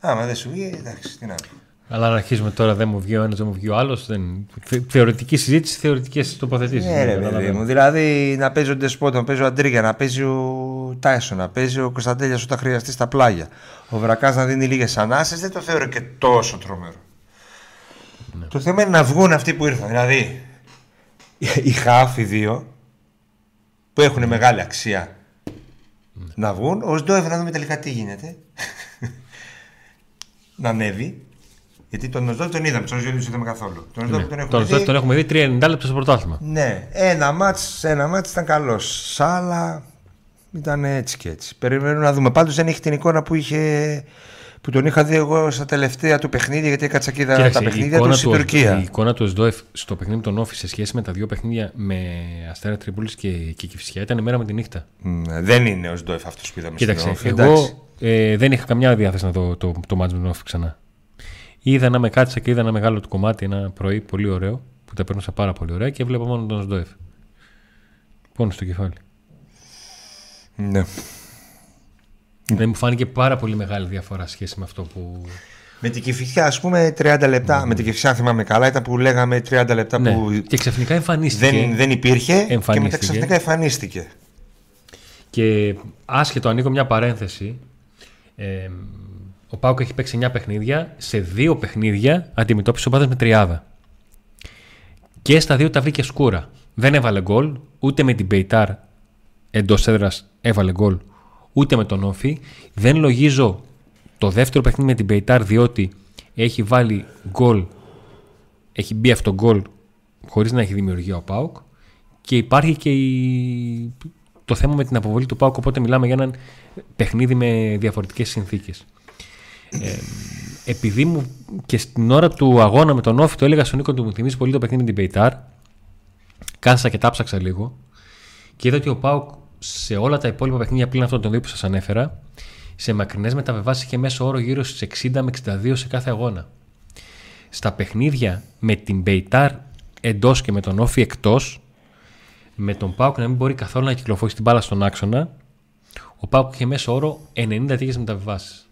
Άμα δεν σου βγει, εντάξει, τι να πω. Αλλά αν αρχίζουμε τώρα, δεν μου βγει ο ένας, δεν μου βγει ο άλλος. Δεν... Θε- Θεωρητική συζήτηση, θεωρητικές τοποθετήσεις. Ναι, ρε παιδί μου. Δηλαδή να παίζει ο Ντεσπότο, να παίζει ο Αντρίγια, να παίζει ο Τάισον, να παίζει ο Κωνσταντέλιας όταν χρειαστεί στα πλάγια. Ο Βρακάς να δίνει λίγες ανάσες, δεν το θεωρώ και τόσο τρομερό. Το θέμα είναι να βγουν αυτοί που ήρθαν. Δηλαδή οι χάφοι δύο που έχουν μεγάλη αξία να βγουν. Ο Σντόεφ να δούμε τελικά τι γίνεται. να ανέβει. Γιατί τον Οσδόεφ τον είδαμε, τον Οσδόεφ δεν είδαμε καθόλου. Τον Οσδόεφ Ναι. τον έχουμε Τον δει. τον έχουμε δει 3-90 λεπτά στο πρωτάθλημα. Ναι, ένα μάτς, ένα μάτς ήταν καλός. Σάλα ήταν έτσι και έτσι. Περιμένουμε να δούμε. Πάντως δεν έχει την εικόνα που, είχε, που τον είχα δει εγώ στα τελευταία του παιχνίδια, γιατί έκατσα και είδα Κοίταξε, τα η παιχνίδια εικόνα του στην του- Τουρκία. Η εικόνα του Εσδόεφ στο παιχνίδι με τον Όφη σε σχέση με τα δύο παιχνίδια με Αστέρα Τρίπολης και, και Κηφισιά ήταν η μέρα με τη νύχτα. Μ, δεν είναι ο Σντόεφ αυτός που είδαμε Κοίταξε, στην Όφη, εντάξει. εγώ ε, δεν είχα καμιά διάθεση να δω το, το, το μάτς με τον Όφη ξανά. Είδα να με κάτσα και είδα ένα μεγάλο του κομμάτι ένα πρωί πολύ ωραίο που τα παίρνωσα πάρα πολύ ωραία και βλέπω μόνο τον Σντόεφ. Πόνο στο κεφάλι. Ναι. Δεν μου φάνηκε πάρα πολύ μεγάλη διαφορά σε σχέση με αυτό που. Με την Κηφισιά, ας πούμε, 30 λεπτά. Με την Κηφισιά, αν θυμάμαι καλά, ήταν που λέγαμε 30 λεπτά Ναι. που Και ξαφνικά εμφανίστηκε. δεν, δεν υπήρχε και μετά Εμφανίστηκε. ξαφνικά εμφανίστηκε. Και άσχετο, ανοίγω μια παρένθεση. Ε, ο Πάουκ έχει παίξει 9 παιχνίδια. Σε δύο παιχνίδια αντιμετώπισε ομάδες με τριάδα. Και στα δύο τα βρήκε σκούρα. Δεν έβαλε γκολ, ούτε με την Πεϊτάρ εντός έδρας έβαλε γκολ, ούτε με τον Όφη. Δεν λογίζω το δεύτερο παιχνίδι με την Πεϊτάρ διότι έχει βάλει γκολ, έχει μπει αυτό γκολ χωρίς να έχει δημιουργία ο Πάουκ και υπάρχει και η... το θέμα με την αποβολή του Πάουκ οπότε μιλάμε για έναν παιχνίδι με διαφορετικές συνθήκες. Ε, επειδή μου και στην ώρα του αγώνα με τον Όφη το έλεγα στον Νίκο του μου θυμίζει πολύ το παιχνίδι με την Πεϊτάρ κάθισα και τα ψάξα λίγο και είδα ότι ο Πάουκ σε όλα τα υπόλοιπα παιχνίδια πλήν αυτών των δύο που σας ανέφερα σε μακρινές μεταβεβάσεις είχε μέσο όρο γύρω στις 60 με 62 σε κάθε αγώνα. Στα παιχνίδια με την Μπεϊτάρ εντός και με τον Όφη εκτός με τον Πάουκ να μην μπορεί καθόλου να κυκλοφορήσει την μπάλα στον άξονα ο Πάουκ είχε μέσο όρο 90 τέτοιες μεταβιβάσεις.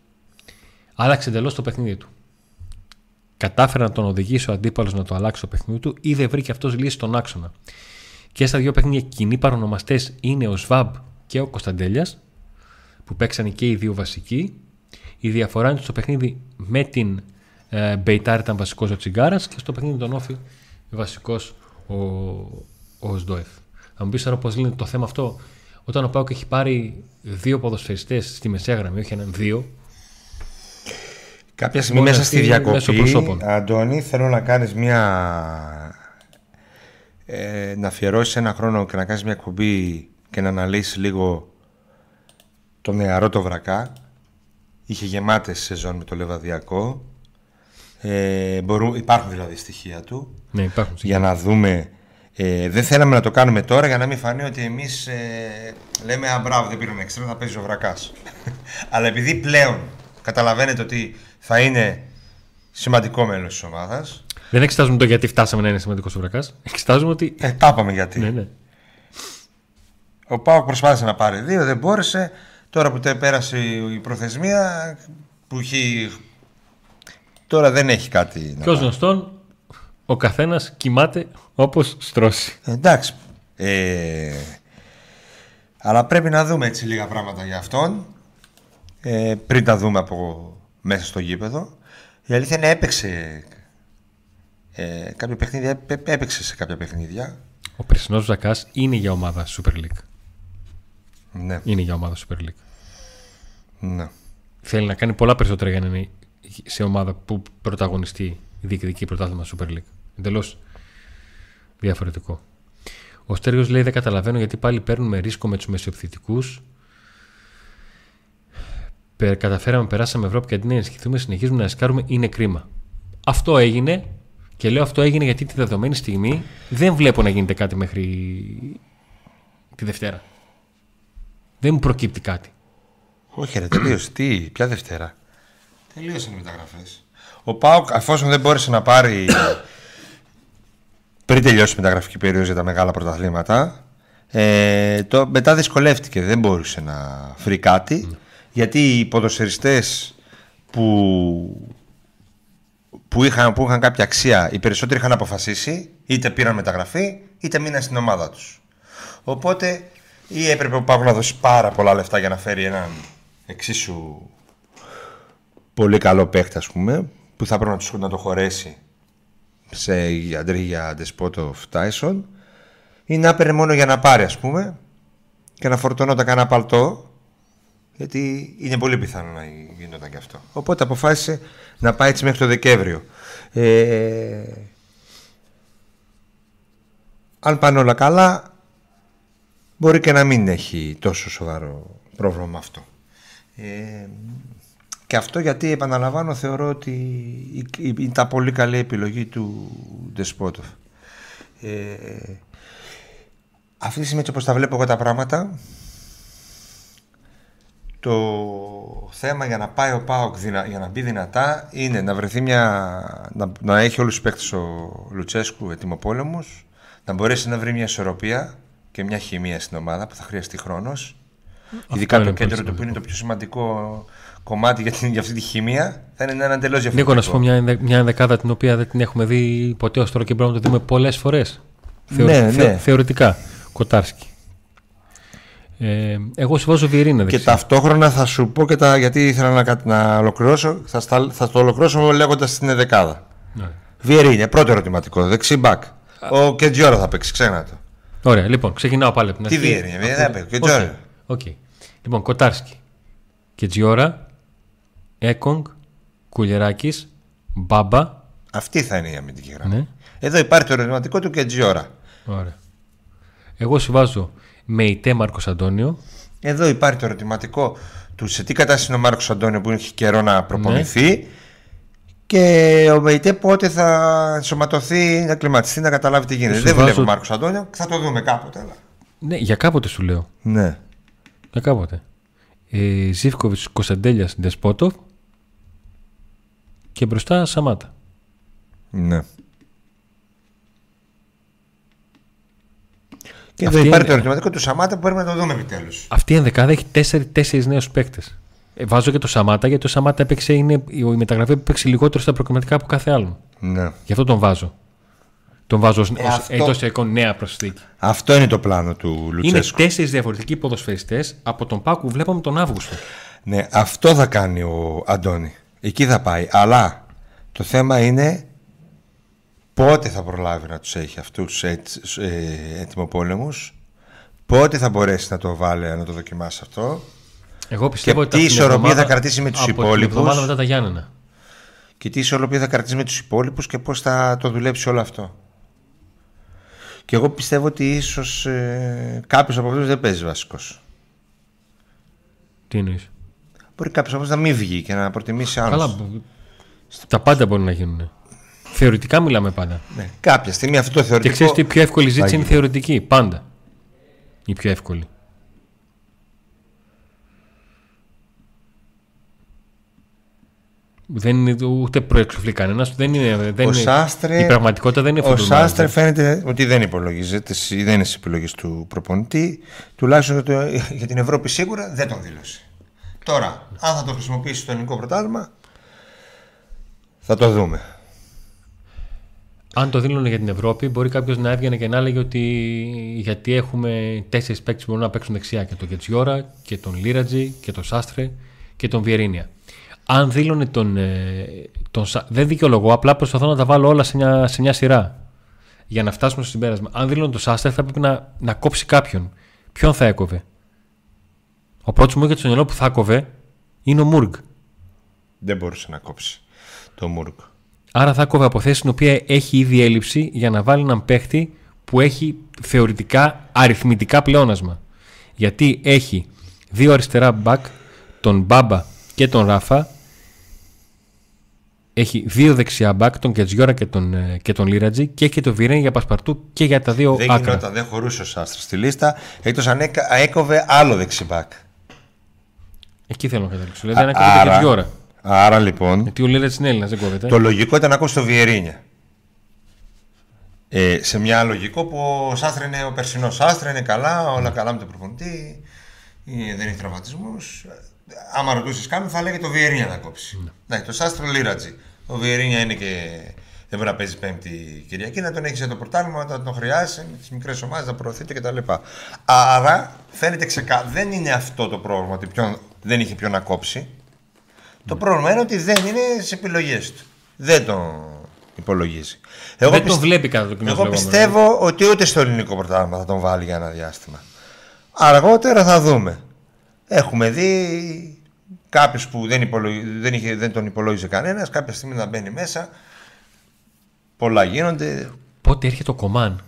Άλλαξε εντελώς το παιχνίδι του. Κατάφερε να τον οδηγήσει ο αντίπαλος να το αλλάξει το παιχνίδι του ή δεν βρήκε αυτός λύση στον άξονα. Και στα δύο παιχνίδια κοινοί παρονομαστές είναι ο Σβάμπ και ο Κωνσταντέλιας, που παίξαν και οι δύο βασικοί. Η διαφορά είναι ότι στο παιχνίδι με την ε, Μπεϊτάρ ήταν βασικός ο Τσιγκάρας και στο παιχνίδι με τον Όφη βασικός ο, ο Σντόεφ. Θα μου πεις τώρα πώς λύνεται το θέμα αυτό. Όταν ο Πάουκ έχει πάρει δύο ποδοσφαιριστές στη μεσαία γραμμή, όχι έναν, δύο, Κάποια στιγμή Μπορεί μέσα να στη στείλει διακοπή, μέσω προσώπων. Αντώνη, θέλω να κάνεις μια... Ε, να αφιερώσεις ένα χρόνο και να κάνεις μια εκπομπή και να αναλύσεις λίγο το νεαρό το βρακά. Είχε γεμάτες σεζόν με το Λεβαδιακό. Ε, μπορούν, υπάρχουν δηλαδή στοιχεία του ναι, υπάρχουν. για να δούμε. Ε, δεν θέλαμε να το κάνουμε τώρα για να μην φανεί ότι εμείς ε, λέμε «Α, μπράβο, δεν πήραμε έξτρα, θα παίζει ο Βρακάς». Αλλά επειδή πλέον καταλαβαίνετε ότι θα είναι σημαντικό μέλος της ομάδας, Δεν εξετάζουμε το γιατί φτάσαμε να είναι σημαντικός ο Βρακάς. Εξετάζουμε ότι. ε, τα είπαμε γιατί. ναι, ναι. Ο Πάοκ προσπάθησε να πάρει δύο, δεν μπόρεσε. Τώρα που τε- πέρασε η προθεσμία, που έχει... Τώρα δεν έχει κάτι να Και ω γνωστόν, ο καθένας κοιμάται όπως στρώσει. Εντάξει. Ε, αλλά πρέπει να δούμε έτσι λίγα πράγματα για αυτόν. Ε, πριν τα δούμε από μέσα στο γήπεδο. Η αλήθεια είναι έπαιξε ε, κάποια παιχνίδια, έπαι- έπαιξε σε κάποια παιχνίδια. Ο περσινός Βρακά είναι για ομάδα Super League. Ναι, Είναι για ομάδα Super League. ναι. Θέλει να κάνει πολλά περισσότερα για να είναι σε ομάδα που πρωταγωνιστεί διεκδικεί πρωτάθλημα Super League. Εντελώς διαφορετικό. Ο Στέργιο λέει: Δεν καταλαβαίνω γιατί πάλι παίρνουμε ρίσκο με τους μεσοεπιθετικού. Καταφέραμε, περάσαμε Ευρώπη και αντί να ενισχυθούμε, συνεχίζουμε να ρισκάρουμε. Είναι κρίμα. Αυτό έγινε και λέω αυτό έγινε γιατί τη δεδομένη στιγμή δεν βλέπω να γίνεται κάτι μέχρι τη Δευτέρα. Δεν μου προκύπτει κάτι. Όχι, ρε, τελείωσε. Τι, ποια Δευτέρα; Τελείωσαν οι μεταγραφές. Ο Πάοκ, εφόσον δεν μπόρεσε να πάρει πριν τελειώσει η μεταγραφική περίοδο για τα μεγάλα πρωταθλήματα, ε, το, μετά δυσκολεύτηκε. Δεν μπορούσε να βρει κάτι. Γιατί οι ποδοσφαιριστές που, που, είχαν, που είχαν κάποια αξία, οι περισσότεροι είχαν αποφασίσει, είτε πήραν μεταγραφή, είτε μείναν στην ομάδα τους. Οπότε ή έπρεπε ο Παύλος να δώσει πάρα πολλά λεφτά για να φέρει έναν εξίσου πολύ καλό παίχτη, ας πούμε, που θα πρέπει να, τους, να το χωρέσει σε αντρί για Ντεσπότοφ Τάισον, ή να έπαιρνε μόνο για να πάρει, ας πούμε, και να φορτωνόταν κανένα παλτό, Γιατί είναι πολύ πιθανό να γινόταν και αυτό. Οπότε αποφάσισε να πάει έτσι μέχρι το Δεκέμβριο. Ε, αν πάνε όλα καλά, μπορεί και να μην έχει τόσο σοβαρό πρόβλημα αυτό. Ε, και αυτό γιατί, επαναλαμβάνω, θεωρώ ότι ήταν πολύ καλή επιλογή του Ντεσπότοφ. Ε, αυτή τη στιγμή, όπως τα βλέπω εγώ τα πράγματα, το θέμα για να πάει ο Πάοκ για να μπει δυνατά είναι να βρεθεί μια. να, να έχει όλους τους παίκτες ο Λουτσέσκου ετοιμοπόλεμους, να μπορέσει να βρει μια ισορροπία και μια χημεία στην ομάδα που θα χρειαστεί χρόνος. Ειδικά το κέντρο του που είναι το πιο σημαντικό κομμάτι για, την, για αυτή τη χημεία θα είναι ένα εντελώς διαφορετικό. Νίκο, να σου πω μια, μια δεκάδα την οποία δεν την έχουμε δει ποτέ ως τώρα και πρέπει να το δούμε πολλές φορές. Ναι, ναι. θεωρητικά. Κοτάρσκι. Ε, εγώ σου βάζω Βιερίνα. Και ταυτόχρονα θα σου πω και τα. Γιατί ήθελα να, να ολοκληρώσω. Θα, θα το ολοκληρώσω λέγοντας την δεκάδα. Ναι. Βιερίνα, πρώτο ερωτηματικό. Δεξί μπακ. Ο Κεντζιόρα θα παίξει, ξένα το. Ωραία, λοιπόν, ξεκινάω πάλι από την αρχή. Τι Βιερίνα, δεν παίξει. Κεντζιόρα. Okay. Λοιπόν, Κοτάρσκι. Κεντζιόρα. Έκογκ. Κουλιεράκης. Μπάμπα. Αυτή θα είναι η αμυντική γραμμή. Ναι. Εδώ υπάρχει το ερωτηματικό του Κεντζιόρα. Ωραία. Εγώ σου βάζω Μεϊτέ Μάρκος Αντώνιο. Εδώ υπάρχει το ερωτηματικό του σε τι κατάσταση είναι ο Μάρκος Αντώνιο που έχει καιρό να προπονηθεί. Ναι. Και ο Μεϊτέ πότε θα σωματωθεί, να κλιματιστεί, να καταλάβει τι γίνεται. Δεν βλέπω ο Μάρκος Αντώνιο, θα το δούμε κάποτε. Ναι, για κάποτε σου λέω. Ναι. Για κάποτε. Ε, Ζήφκοβιτς Κωνσταντέλια Ντεσπότοφ και μπροστά Σαμάτα. Ναι. Και εδώ υπάρχει το ερωτηματικό του Σαμάτα που πρέπει να το δούμε επιτέλους. Αυτή η ενδεκάδα έχει τέσσερι νέους παίκτες. Ε, βάζω και το Σαμάτα γιατί το Σαμάτα έπαιξε, είναι η μεταγραφή που έπαιξε λιγότερο στα προκριματικά από κάθε άλλο. Ναι. Γι' αυτό τον βάζω. Τον βάζω ως, ε, αυτό... νέα προσθήκη. Αυτό είναι το πλάνο του Λουτσέσκου. Είναι τέσσερις διαφορετικοί ποδοσφαιριστές από τον Πάκου που βλέπαμε τον Αύγουστο. Ναι, αυτό θα κάνει ο Αντώνη. Εκεί θα πάει. Αλλά το θέμα είναι πότε θα προλάβει να τους έχει αυτούς ε, έτοιμοπόλεμους, πότε θα μπορέσει να το βάλει, να το δοκιμάσει αυτό; Εγώ πιστεύω και τι ισορροπία θα κρατήσει με τους υπόλοιπους; μετά τα Γιάννενα. και τι ισορροπία θα κρατήσει με τους υπόλοιπους και πώς θα το δουλέψει όλο αυτό; Και εγώ πιστεύω ότι ίσως ε, κάποιος από αυτούς δεν παίζει βασικός. Τι εννοείς; Μπορεί κάποιος από αυτούς να μην βγει και να προτιμήσει άλλους. Καλά, τα πάντα μπορεί να γίνουν. Θεωρητικά μιλάμε πάντα. Ναι. Κάποια στιγμή αυτό το θεωρητικό. Και ξέρεις ότι η πιο εύκολη ζήτηση είναι θεωρητική; Πάντα. Η πιο εύκολη. Δεν είναι ούτε προεξοφλεί κανένας. Δεν είναι, δεν η πραγματικότητα δεν είναι Ο Σάστρε φαίνεται ότι δεν υπολογίζεται, δεν είναι στις επιλογές του προπονητή. Τουλάχιστον για την Ευρώπη σίγουρα δεν τον δήλωσε. Τώρα, αν θα το χρησιμοποιήσει στο ελληνικό πρωτάθλημα, θα το δούμε αν το δίνουν για την Ευρώπη, μπορεί κάποιος να έβγαινε και να έλεγε ότι γιατί έχουμε τέσσερις παίκτες που μπορούν να παίξουν δεξιά και τον Κετσιόρα και τον Λίρατζι και τον Σάστρε και τον Βιερίνια. Αν δήλωνε τον, ε, τον. Δεν δικαιολογώ, απλά προσπαθώ να τα βάλω όλα σε μια, σε μια σειρά για να φτάσουμε στο συμπέρασμα. Αν δήλωνε τον Σάστρε, θα πρέπει να, να κόψει κάποιον. Ποιον θα έκοβε; Ο πρώτος μου είχε στο μυαλό που θα έκοβε είναι ο Μούργκ. Δεν μπορούσε να κόψει το Μούργκ. Άρα θα κόβει από θέση στην οποία έχει ήδη έλλειψη για να βάλει έναν παίχτη που έχει θεωρητικά αριθμητικά πλεόνασμα. Γιατί έχει δύο αριστερά μπακ, τον Μπάμπα και τον Ράφα. Έχει δύο δεξιά μπακ, τον Κετζιόρα και τον, ε, και τον Λίρατζι και έχει το Βιρέν για Πασπαρτού και για τα δύο δεν άκρα. Δεν δεν χωρούσε ο Σάστρας στη λίστα, εκτός αν έκοβε άλλο δεξιμπακ. Εκεί θέλω να καταλήξω. Δηλαδή αν έκοβε και Κετζιόρα. Άρα λοιπόν. Γιατί ο Λίρα είναι Έλληνας, δεν κόβεται. Το λογικό ήταν να ακούσει το Βιερίνια. Ε, σε μια λογικό που ο Σάστρε είναι ο περσινός Σάστρε, είναι καλά, όλα καλά με τον προπονητή, δεν έχει τραυματισμούς. Άμα ρωτούσες κάποιον, θα λέγε το Βιερίνια να κόψει. Ναι, ναι το Σάστρε Λίρατζι. Ο Βιερίνια είναι και. Δεν μπορεί να παίζει Πέμπτη Κυριακή, να τον έχεις για το πρωτάθλημα όταν τον χρειάζεσαι με τις μικρές ομάδες να προωθείται κτλ. Άρα φαίνεται ξεκάθαρα. Δεν είναι αυτό το πρόβλημα ότι ποιον, δεν είχε ποιον να κόψει. Το πρόβλημα είναι ότι δεν είναι στι επιλογές του. Δεν τον υπολογίζει. Εγώ δεν τον βλέπει κατά το κοινό Εγώ πιστεύω ότι ούτε στο ελληνικό πρωτάθλημα θα τον βάλει για ένα διάστημα. Αργότερα θα δούμε. έχουμε δει κάποιος που δεν, υπολογι... δεν, είχε... δεν τον υπολόγιζε κανένας, κάποια στιγμή να μπαίνει μέσα. Πολλά γίνονται. Πότε έρχεται το κομμάν.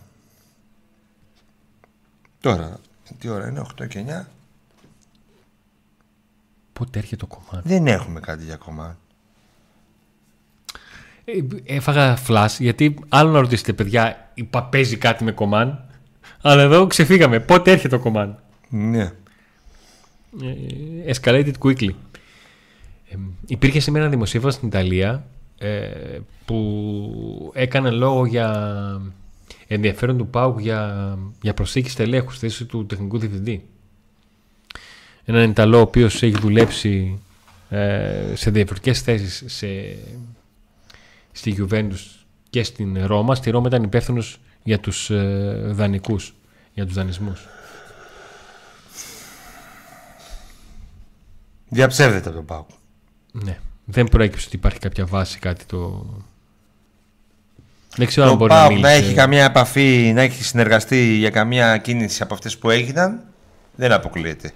Τώρα, τι ώρα είναι, 8 και 9. Πότε έρχεται το κομμάν. Δεν έχουμε κάτι για κομμάν. Ε, έφαγα flash γιατί άλλο να ρωτήσετε παιδιά, είπα παίζει κάτι με κομμάν; Αλλά εδώ ξεφύγαμε. Πότε έρχεται το κομμάν; Ναι. Ε, escalated quickly. Ε, υπήρχε σήμερα ένα δημοσίευμα στην Ιταλία ε, που έκανε λόγο για ενδιαφέρον του ΠΑΟΚ για, για προσήκη στελέχου στη θέση του τεχνικού διευθυντή. Έναν Ιταλό ο οποίος έχει δουλέψει ε, σε διαφορετικές θέσεις σε, στη Juventus και στην Ρώμα. Στη Ρώμα ήταν υπεύθυνος για τους ε, δανεικούς, για τους δανεισμούς. Διαψεύδεται από τον ΠΑΟΚ. Ναι. Δεν προέκυψε ότι υπάρχει κάποια βάση, κάτι το... Δεν ξέρω Το αν μπορεί ΠΑΟΚ να, να μίλησε. έχει καμία επαφή, να έχει συνεργαστεί για καμία κίνηση από αυτές που έγιναν, δεν αποκλείεται.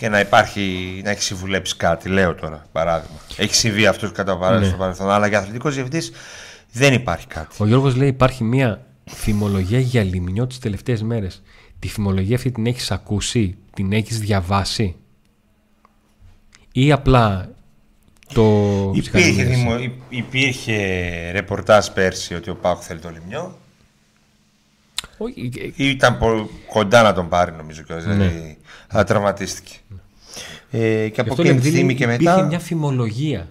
Και να υπάρχει, να έχεις συμβουλέψει κάτι, λέω τώρα, παράδειγμα. Έχει συμβεί αυτό κατά παράδειγμα Ναι. στο παρελθόν, αλλά για αθλητικός διευθυντής δεν υπάρχει κάτι. Ο Γιώργος λέει υπάρχει μια φημολογία για λιμνιό τις τελευταίες μέρες. Τη φημολογία αυτή την έχεις ακούσει, την έχεις διαβάσει; Ή απλά το Υπήρχε, ψυχαναλύεσαι; δημο- υ- υπήρχε ρεπορτάζ πέρσι ότι ο Πάουκ θέλει το Λιμιό. Όχι, ε, Ήταν πο- κοντά να τον πάρει νομίζω και Ναι. δηλαδή, αλλά τραυματίστηκε. Ε, και γι' από αυτό εκείνη λέμε, τη δηλαδή, στιγμή και υπήρχε μετά. μια φημολογία.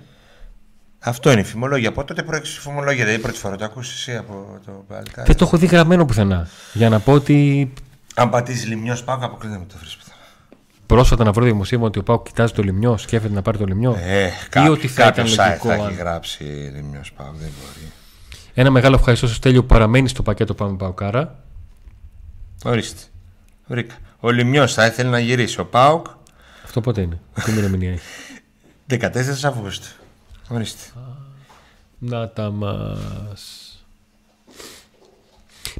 Αυτό είναι η φημολογία. Από τότε προέκυψε η φημολογία. Δηλαδή πρώτη φορά το ακούσεις εσύ από το παλικάρι; Δεν το έχω δει γραμμένο πουθενά. Για να πω ότι Αν πατήσεις Λιμιό Πάουκ, αποκλίνεται με το βρίσκεται. πρόσφατα να βρω δημοσίευμα ότι ο Πάουκ κοιτάζει το λιμιό, σκέφτεται να πάρει το λιμιό. Ε, ή ότι θα ήταν κάποιο λογικό. θα έχει αν- γράψει Λιμιό Πάουκ. Δεν μπορεί. Ένα μεγάλο ευχαριστώ στο Στέλιο που παραμένει στο πακέτο Πάμε Παουκάρα. Ορίστε. Βρήκα. Ο Λιμιός θα ήθελε να γυρίσει. Ο Πάουκ Αυτό πότε είναι, τι ημερομηνία έχει; 14 Αυγούστου. Ορίστε. Να τα μας...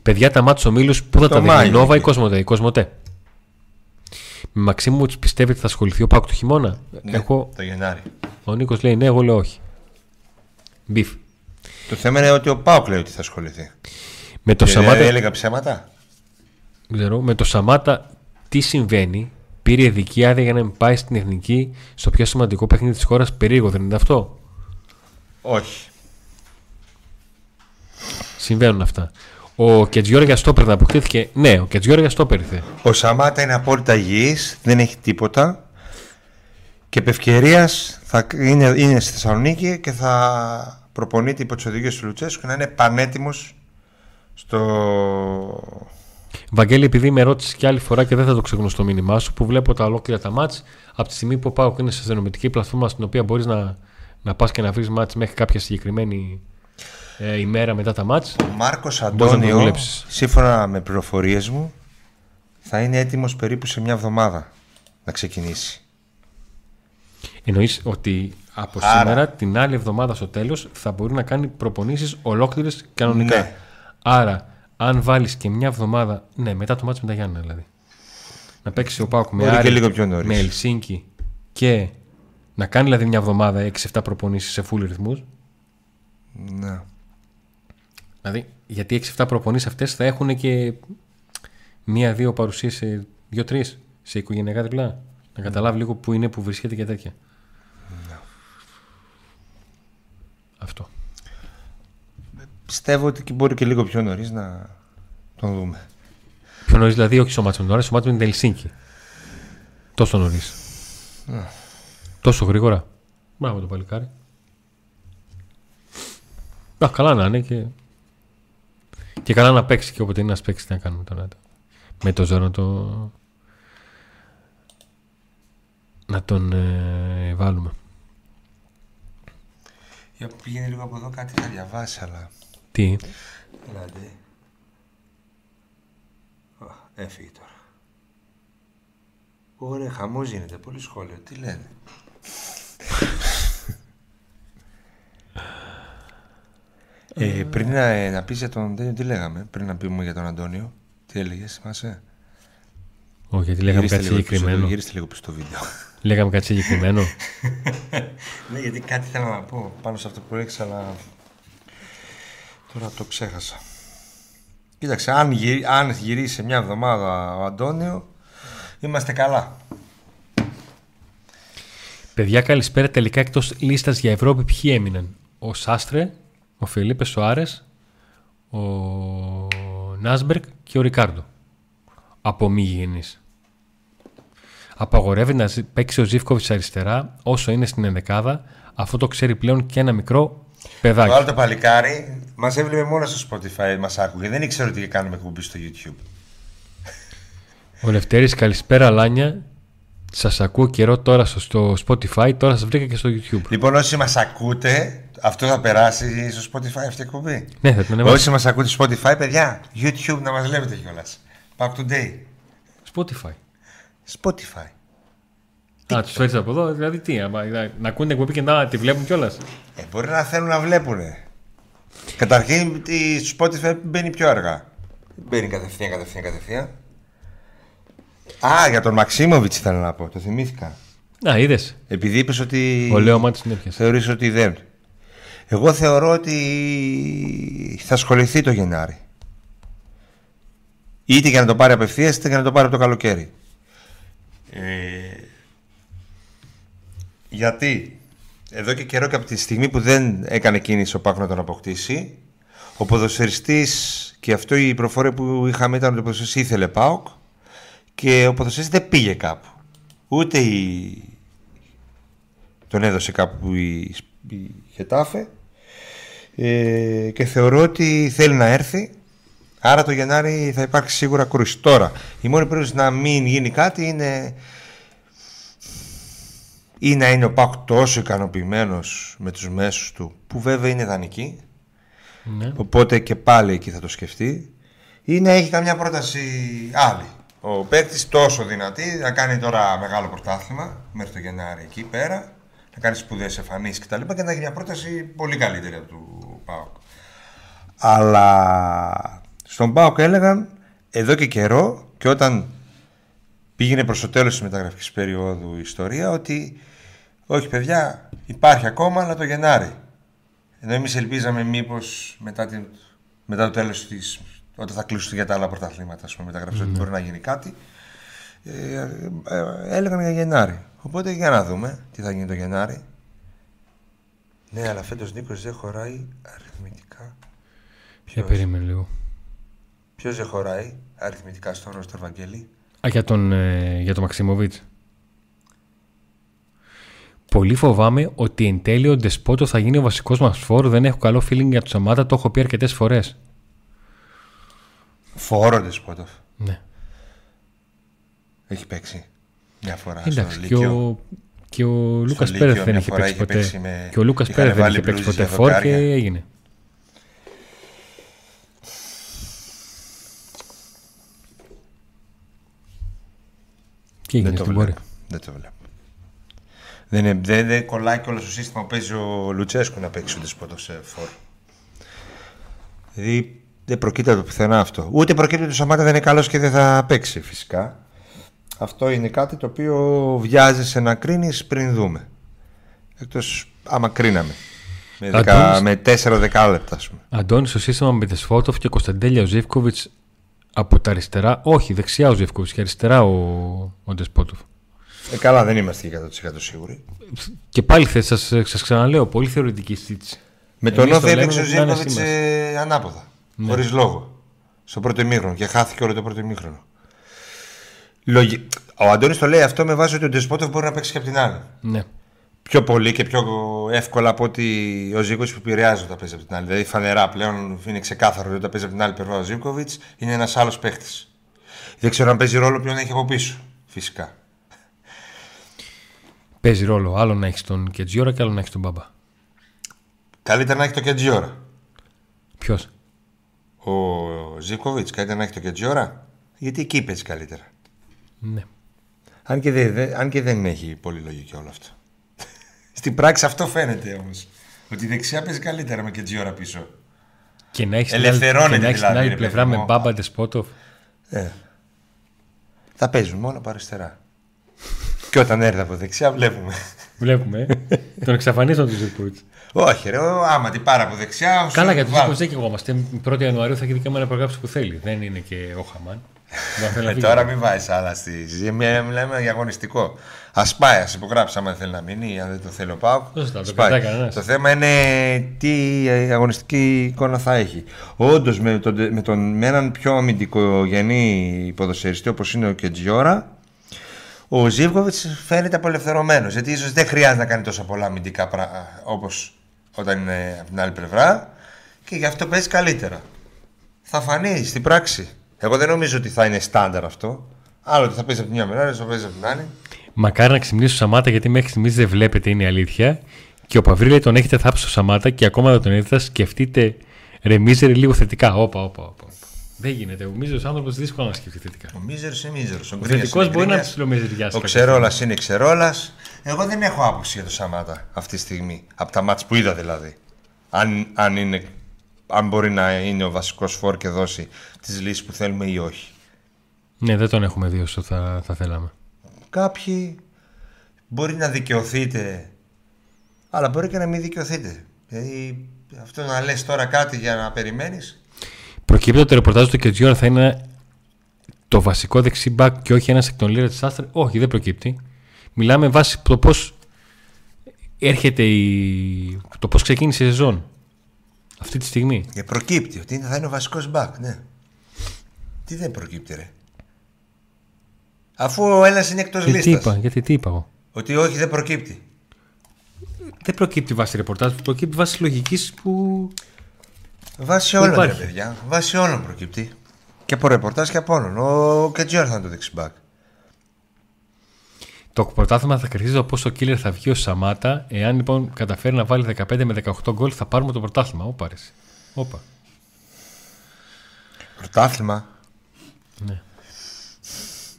Παιδιά, τα μάτια ομίλους πού θα Το τα δει, Μάιο Νόβα ή είναι. Κοσμοτέ; Η Κοσμοτέ. Με Μαξίμου πιστεύετε ότι θα ασχοληθεί ο Πάουκ το χειμώνα; Ναι, Εγώ, Το Γενάρη. ο Νίκος λέει ναι, εγώ λέω όχι. Μπιφ. Το θέμα είναι ότι ο Πάουκ λέει ότι θα ασχοληθεί. Με το, Και Σαμάτα, δεν έλεγα ψέματα. ξέρω, με το Σαμάτα τι συμβαίνει; Πήρε ειδική άδεια για να μην πάει στην εθνική στο πιο σημαντικό παιχνίδι της χώρας. Περίεργο, δεν είναι αυτό; Όχι. Συμβαίνουν αυτά. Ο Κετζιόρ για στόπερ να αποκτήθηκε. Ναι, ο Κετζιόρ για στόπερ ήρθε. Ο Σαμάτα είναι απόλυτα υγιής, δεν έχει τίποτα και επ' ευκαιρίας θα είναι, είναι στη Θεσσαλονίκη και θα προπονείται υπό τις οδηγίες του Λουτσέσκου και να είναι πανέτοιμος στο... Βαγγέλη, επειδή με ρώτησες και άλλη φορά και δεν θα το ξεχνώ στο μήνυμά σου, που βλέπω τα ολόκληρα τα μάτς, από τη στιγμή που πάω και είναι σε στενομετική πλατφόρμα στην οποία μπορείς να, να πας και να βρεις μάτς μέχρι κάποια συγκεκριμένη ε, ημέρα μετά τα μάτς. Ο Μάρκος Μπορείς να το Αντώνιο, δουλέψεις. σύμφωνα με πληροφορίες μου, θα είναι έτοιμος περίπου σε μια εβδομάδα να ξεκινήσει. Εννοείς ότι από Άρα. σήμερα την άλλη εβδομάδα στο τέλος θα μπορεί να κάνει προπονήσεις ολόκληρες κανονικά. Ναι. Άρα, αν βάλεις και μια εβδομάδα. Ναι, μετά το μάτς με τα Γιάννα δηλαδή. Να παίξει ο Πάουκ με Μπορεί και Άρη, λίγο πιο νωρίς. με Ελσίνκι και να κάνει δηλαδή μια εβδομάδα 6-7 προπονήσεις σε full ρυθμούς. Ναι. Δηλαδή, γιατί 6-7 προπονήσεις αυτές θα έχουν και μία-δύο παρουσίες σε δύο-τρεις σε οικογενειακά διπλά. Να καταλάβει λίγο που είναι που βρίσκεται και τέτοια. Αυτό. Πιστεύω ότι και μπορεί και λίγο πιο νωρίς να τον δούμε. Πιο νωρίς δηλαδή, όχι στο μάτσο με την ώρα, στο μάτσο με την Ελσίνκη. Τόσο νωρίς. Τόσο γρήγορα. Μπράβο το παλικάρι. Α, καλά να είναι και. Και καλά να παίξει και όποτε είναι να παίξει, τι να κάνουμε τώρα. Με το ζώο να το. Να τον ε, βάλουμε. Για πήγαινε λίγο από εδώ κάτι θα διαβάσει, αλλά... Τι; Δηλαδή... Έφυγε τώρα. Ωραία, χαμός γίνεται. Πολύ σχόλιο. Τι λένε; ε, πριν να, ε, να πεις για τον Αντώνιο, τι λέγαμε. Πριν να πούμε για τον Αντώνιο. Τι έλεγες, θυμάσαι; Όχι, γιατί λέγαμε Γυρίστε κάτι λίγο πίσω, συγκεκριμένο. Γυρίστε λίγο πίσω στο βίντεο. Λέγαμε κάτι συγκεκριμένο. ναι, γιατί κάτι θέλω να πω πάνω σε αυτό που έριξα, αλλά τώρα το ξέχασα. Κοίταξε, αν, γυρί, αν γυρίσει σε μια εβδομάδα ο Αντώνιο, είμαστε καλά. Παιδιά, καλησπέρα. Τελικά εκτός λίστας για Ευρώπη, ποιοι έμειναν; Ο Σάστρε, ο Φελίπε Σοάρε, ο Νάσμπερκ και ο Ρικάρντο. Από μη γηγενεί. Απαγορεύεται να ζη- παίξει ο Ζήφκοβιτς αριστερά όσο είναι στην ενδεκάδα. Αυτό το ξέρει πλέον και ένα μικρό παιδάκι. Το άλλο το παλικάρι μας έβλεπε μόνο στο Spotify, μας άκουγε. Δεν ήξερε ότι κάνουμε εκπομπή στο YouTube. Ο Λευτέρης, καλησπέρα Λάνια. Σας ακούω καιρό τώρα στο- στο Spotify, τώρα σας βρήκα και στο YouTube. Λοιπόν, όσοι μας ακούτε, αυτό θα περάσει στο Spotify αυτή η εκπομπή; Ναι, θα την ανεβάσω. Όσοι μας ακούτε στο Spotify, παιδιά, YouTube να μας βλέπετε κιόλας. Back to day. Spotify. Spotify. Α, τους φέρει από εδώ, δηλαδή τι, άμα- να, να ακούνε εκπομπή και να τη βλέπουν κιόλας. Ε, μπορεί να θέλουν να βλέπουν. Καταρχήν, η Spotify μπαίνει πιο αργά. Μπαίνει κατευθείαν, κατευθείαν, κατευθείαν. Α, για τον Μαξίμοβιτς ήθελα να πω, το θυμήθηκα. Α, είδες. Επειδή είπες ότι. Ο Λέο Μάτι την έπιασε. Θεωρείς ότι δεν. Εγώ θεωρώ ότι θα ασχοληθεί το Γενάρη. Είτε για να το πάρει απευθείας, είτε για να το πάρει από το καλοκαίρι. Ε, γιατί εδώ και καιρό και από τη στιγμή που δεν έκανε κίνηση ο Πάκ να τον αποκτήσει, ο ποδοσφαιριστής και αυτό η προφορία που είχαμε ήταν ότι ο ποδοσφαιριστής ήθελε ΠΑΟΚ και ο ποδοσφαιριστής δεν πήγε κάπου. Ούτε η... τον έδωσε κάπου η, η Χετάφε ε, και θεωρώ ότι θέλει να έρθει άρα το Γενάρη θα υπάρξει σίγουρα κρούση. Τώρα, η μόνη περίπτωση να μην γίνει κάτι είναι ή να είναι ο Πάκ τόσο ικανοποιημένος με τους μέσους του που βέβαια είναι δανεική Ναι. Οπότε και πάλι εκεί θα το σκεφτεί. Ή να έχει καμιά πρόταση άλλη. Ο παίκτης τόσο δυνατή να κάνει τώρα μεγάλο πρωτάθλημα μέχρι το Γενάρη εκεί πέρα. Να κάνει σπουδαίες εμφανίσεις κτλ. Και, και να έχει μια πρόταση πολύ καλύτερη από του Πάουκ. Αλλά στον Πάουκ έλεγαν εδώ και καιρό και όταν πήγαινε προς το τέλος της μεταγραφικής περίοδου η ιστορία ότι όχι παιδιά υπάρχει ακόμα αλλά το Γενάρη ενώ εμείς ελπίζαμε μήπως μετά, την, μετά το τέλος της. όταν θα κλείσουν για τα άλλα πρωταθλήματα, ας πούμε, μεταγραφές, ότι μπορεί να γίνει κάτι. Ε, ε, ε, έλεγαν για Γενάρη. Οπότε για να δούμε τι θα γίνει το Γενάρη. Ναι, αλλά φέτος Νίκος δεν χωράει αριθμητικά. Για περίμενε λίγο. Ποιος δεν χωράει αριθμητικά στο ρόστερ Βαγγέλη. Α, για τον, ε, για τον Μαξιμοβίτ. Πολύ φοβάμαι ότι εν τέλει ο Ντεσπότο θα γίνει ο βασικός μας φόρ. Δεν έχω καλό feeling για τους Σαμάτα, το έχω πει αρκετές φορές. Φόροντε Σπότοφ. Ναι. Έχει παίξει μια φορά Εντάξει, στο και Λύκειο. ο, και ο Λούκας Λύκειο Πέρεθ δεν μια είχε φορά παίξει είχε ποτέ. παίξει με- Και ο Λούκας είχαν Πέρεθ δεν βάλει είχε παίξει μπλούζες ποτέ για φόρ και δοκάρια. έγινε. Και έγινε Δεν το στην πορεία. βλέπω. Δεν το βλέπω. Δεν, είναι, δεν, δεν κολλάει και όλο το σύστημα που παίζει ο Λουτσέσκου να παίξει ο Ντεσπότο σε φόρ. Δηλαδή δεν προκύπτει από το πουθενά αυτό. Ούτε προκύπτει ότι ο Σαμάτα δεν είναι καλός και δεν θα παίξει φυσικά. Αυτό είναι κάτι το οποίο βιάζεσαι να κρίνεις πριν δούμε. Εκτός άμα κρίναμε. Με, δεκα, Αντώνης- με 4 δεκάλεπτα, ας πούμε. Αντώνης στο σύστημα με Δεσφότοφ και Κωνσταντέλια ο Ζήφκοβιτς από τα αριστερά. Όχι, δεξιά ο Ζήφκοβιτ και αριστερά ο, ο Ντεσπότοφ. Ε, καλά, δεν είμαστε και 100% σίγουροι. Και πάλι θε, σας, σας ξαναλέω, πολύ θεωρητική συζήτηση. Με τον Εμείς Όφη το λέμε έπαιξε ο με την άνεσή Ζήκοβιτ μας. ε, ανάποδα. Χωρίς λόγο. Στο πρώτο ημίχρονο και χάθηκε όλο το πρώτο ημίχρονο. Λογι... Ο Αντώνης το λέει αυτό με βάση ότι ο Ντεσπότοφ μπορεί να παίξει και από την άλλη. Ναι. Πιο πολύ και πιο εύκολα από ότι ο Ζήκοβιτ που επηρεάζει όταν παίζει από την άλλη. Δηλαδή φανερά πλέον είναι ξεκάθαρο ότι όταν παίζει από την άλλη πλευρά ο Ζήκοβιτς είναι ένας άλλος παίχτη. Δεν ξέρω αν παίζει ρόλο ποιον έχει από πίσω. Φυσικά. Παίζει ρόλο. Άλλο να έχεις τον Κετζιόρα και άλλο να έχεις τον Μπαμπά. Καλύτερα να έχει το Κεντζιόρα. Ποιος; Ο Ζήκοβιτς καλύτερα να έχει το Κεντζιόρα. Γιατί εκεί παίζει καλύτερα. Ναι. Αν και, δεν, δεν- αν και δεν έχει πολύ λογική όλο αυτό. Στην πράξη αυτό φαίνεται όμως. Ότι η δεξιά παίζει καλύτερα με Κεντζιόρα πίσω. Και να έχεις την άλλη, Ελευθερώνεται και να έχεις την δηλαδή, άλλη ρε πλευρά παιδί με μου. Μπάμπα Ντεσπότοφ. Ε. θα παίζουν μόνο από αριστερά. και όταν έρθει από δεξιά βλέπουμε. Βλέπουμε. ε. τον εξαφανίζουν τους Ζουρκούτ. Όχι, ρε, ο- άμα την πάρει από δεξιά. σου Καλά, για τους βάλει. Ζουρκούτ δεν και εγώ είμαστε. 1η Ιανουαρίου θα έχει δικαίωμα να υπογράψει που θέλει. Δεν είναι και ο Χαμάν. Δεν θέλει να Ε, φύγει. τώρα μην βάζεις άλλα στη συζήτηση. Μι- Μιλάμε για αγωνιστικό. Α πάει, ας υπογράψει άμα θέλει να μείνει ή αν δεν το θέλει ο Πάουκ. Σωστά, το Ας πάει. κρατάει κανένας. Το θέμα είναι τι ε, αγωνιστική εικόνα θα έχει. Όντως με, τον, με, τον, με έναν πιο αμυντικογενή ποδοσφαιριστή όπως είναι ο Κετζιόρα, ο Ζήβκοβιτ φαίνεται απολευθερωμένο. Γιατί ίσως δεν χρειάζεται να κάνει τόσα πολλά αμυντικά όπως όταν είναι από την άλλη πλευρά και γι' αυτό παίζει καλύτερα. Θα φανεί στην πράξη. Εγώ δεν νομίζω ότι θα είναι στάνταρ αυτό. Άλλο ότι θα παίζει από τη μια μεριά, άλλο ότι θα παίζει από την άλλη. Μακάρι να ξυπνήσει ο Σαμάτα γιατί μέχρι στιγμής δεν βλέπετε, είναι η αλήθεια. Και ο Παυρίλη τον έχετε θάψει στο Σαμάτα και ακόμα δεν τον είδα. Σκεφτείτε ρε Μίζερη λίγο θετικά. Όπα, όπα, όπα. όπα. Δεν γίνεται. Ο Μίζερος άνθρωπος δύσκολο να σκεφτεί θετικά. Ο Μίζερος είναι Μίζερος. Ο, Ο Γκρίνιας θετικό είναι μπορεί να Γκρίνιας. ψιλομεζεριάσει. Ο Ξερόλας είναι Ξερόλας. Εγώ δεν έχω άποψη για το Σαμάτα αυτή τη στιγμή. Από τα μάτς που είδα δηλαδή. Αν, αν, είναι, αν μπορεί να είναι ο βασικός φόρ και δώσει τις λύσεις που θέλουμε ή όχι. Ναι, δεν τον έχουμε δει όσο θα, θα θέλαμε. Κάποιοι μπορεί να δικαιωθείτε, αλλά μπορεί και να μην δικαιωθείτε. Δηλαδή αυτό να λες τώρα κάτι για να περιμένεις Προκύπτει ότι το ρεπορτάζ του Κετζιόρα θα είναι το βασικό δεξί μπακ και όχι ένας εκ των Λίρα τη Άστρας. Όχι, δεν προκύπτει. Μιλάμε βάσει το πώς έρχεται η... το πώς ξεκίνησε η σεζόν αυτή τη στιγμή. Και προκύπτει ότι είναι- θα είναι ο βασικός μπακ, ναι. Τι δεν προκύπτει ρε; Αφού ο ένας είναι εκτός Γιατί τι λίστας. είπα, γιατί τι είπα εγώ; Ότι όχι δεν προκύπτει. Δεν προκύπτει βάσει ρεπορτάζ, προκύπτει βάσει λογικής που. Βάσει όλων ρε υπάρχει. παιδιά. Βάσει όλων προκύπτει. Και από ρεπορτάζ και από όλων. Ο Κετζιόρ θα είναι το δεξιμπάκ. Το πρωτάθλημα θα κερδίζει το πόσο killer θα βγει ο Σαμάτα. Εάν λοιπόν καταφέρει να βάλει 15 με 18 γκολ, θα πάρουμε το πρωτάθλημα. Όπα, ρε. εσύ. Όπα. Πρωτάθλημα; Ναι.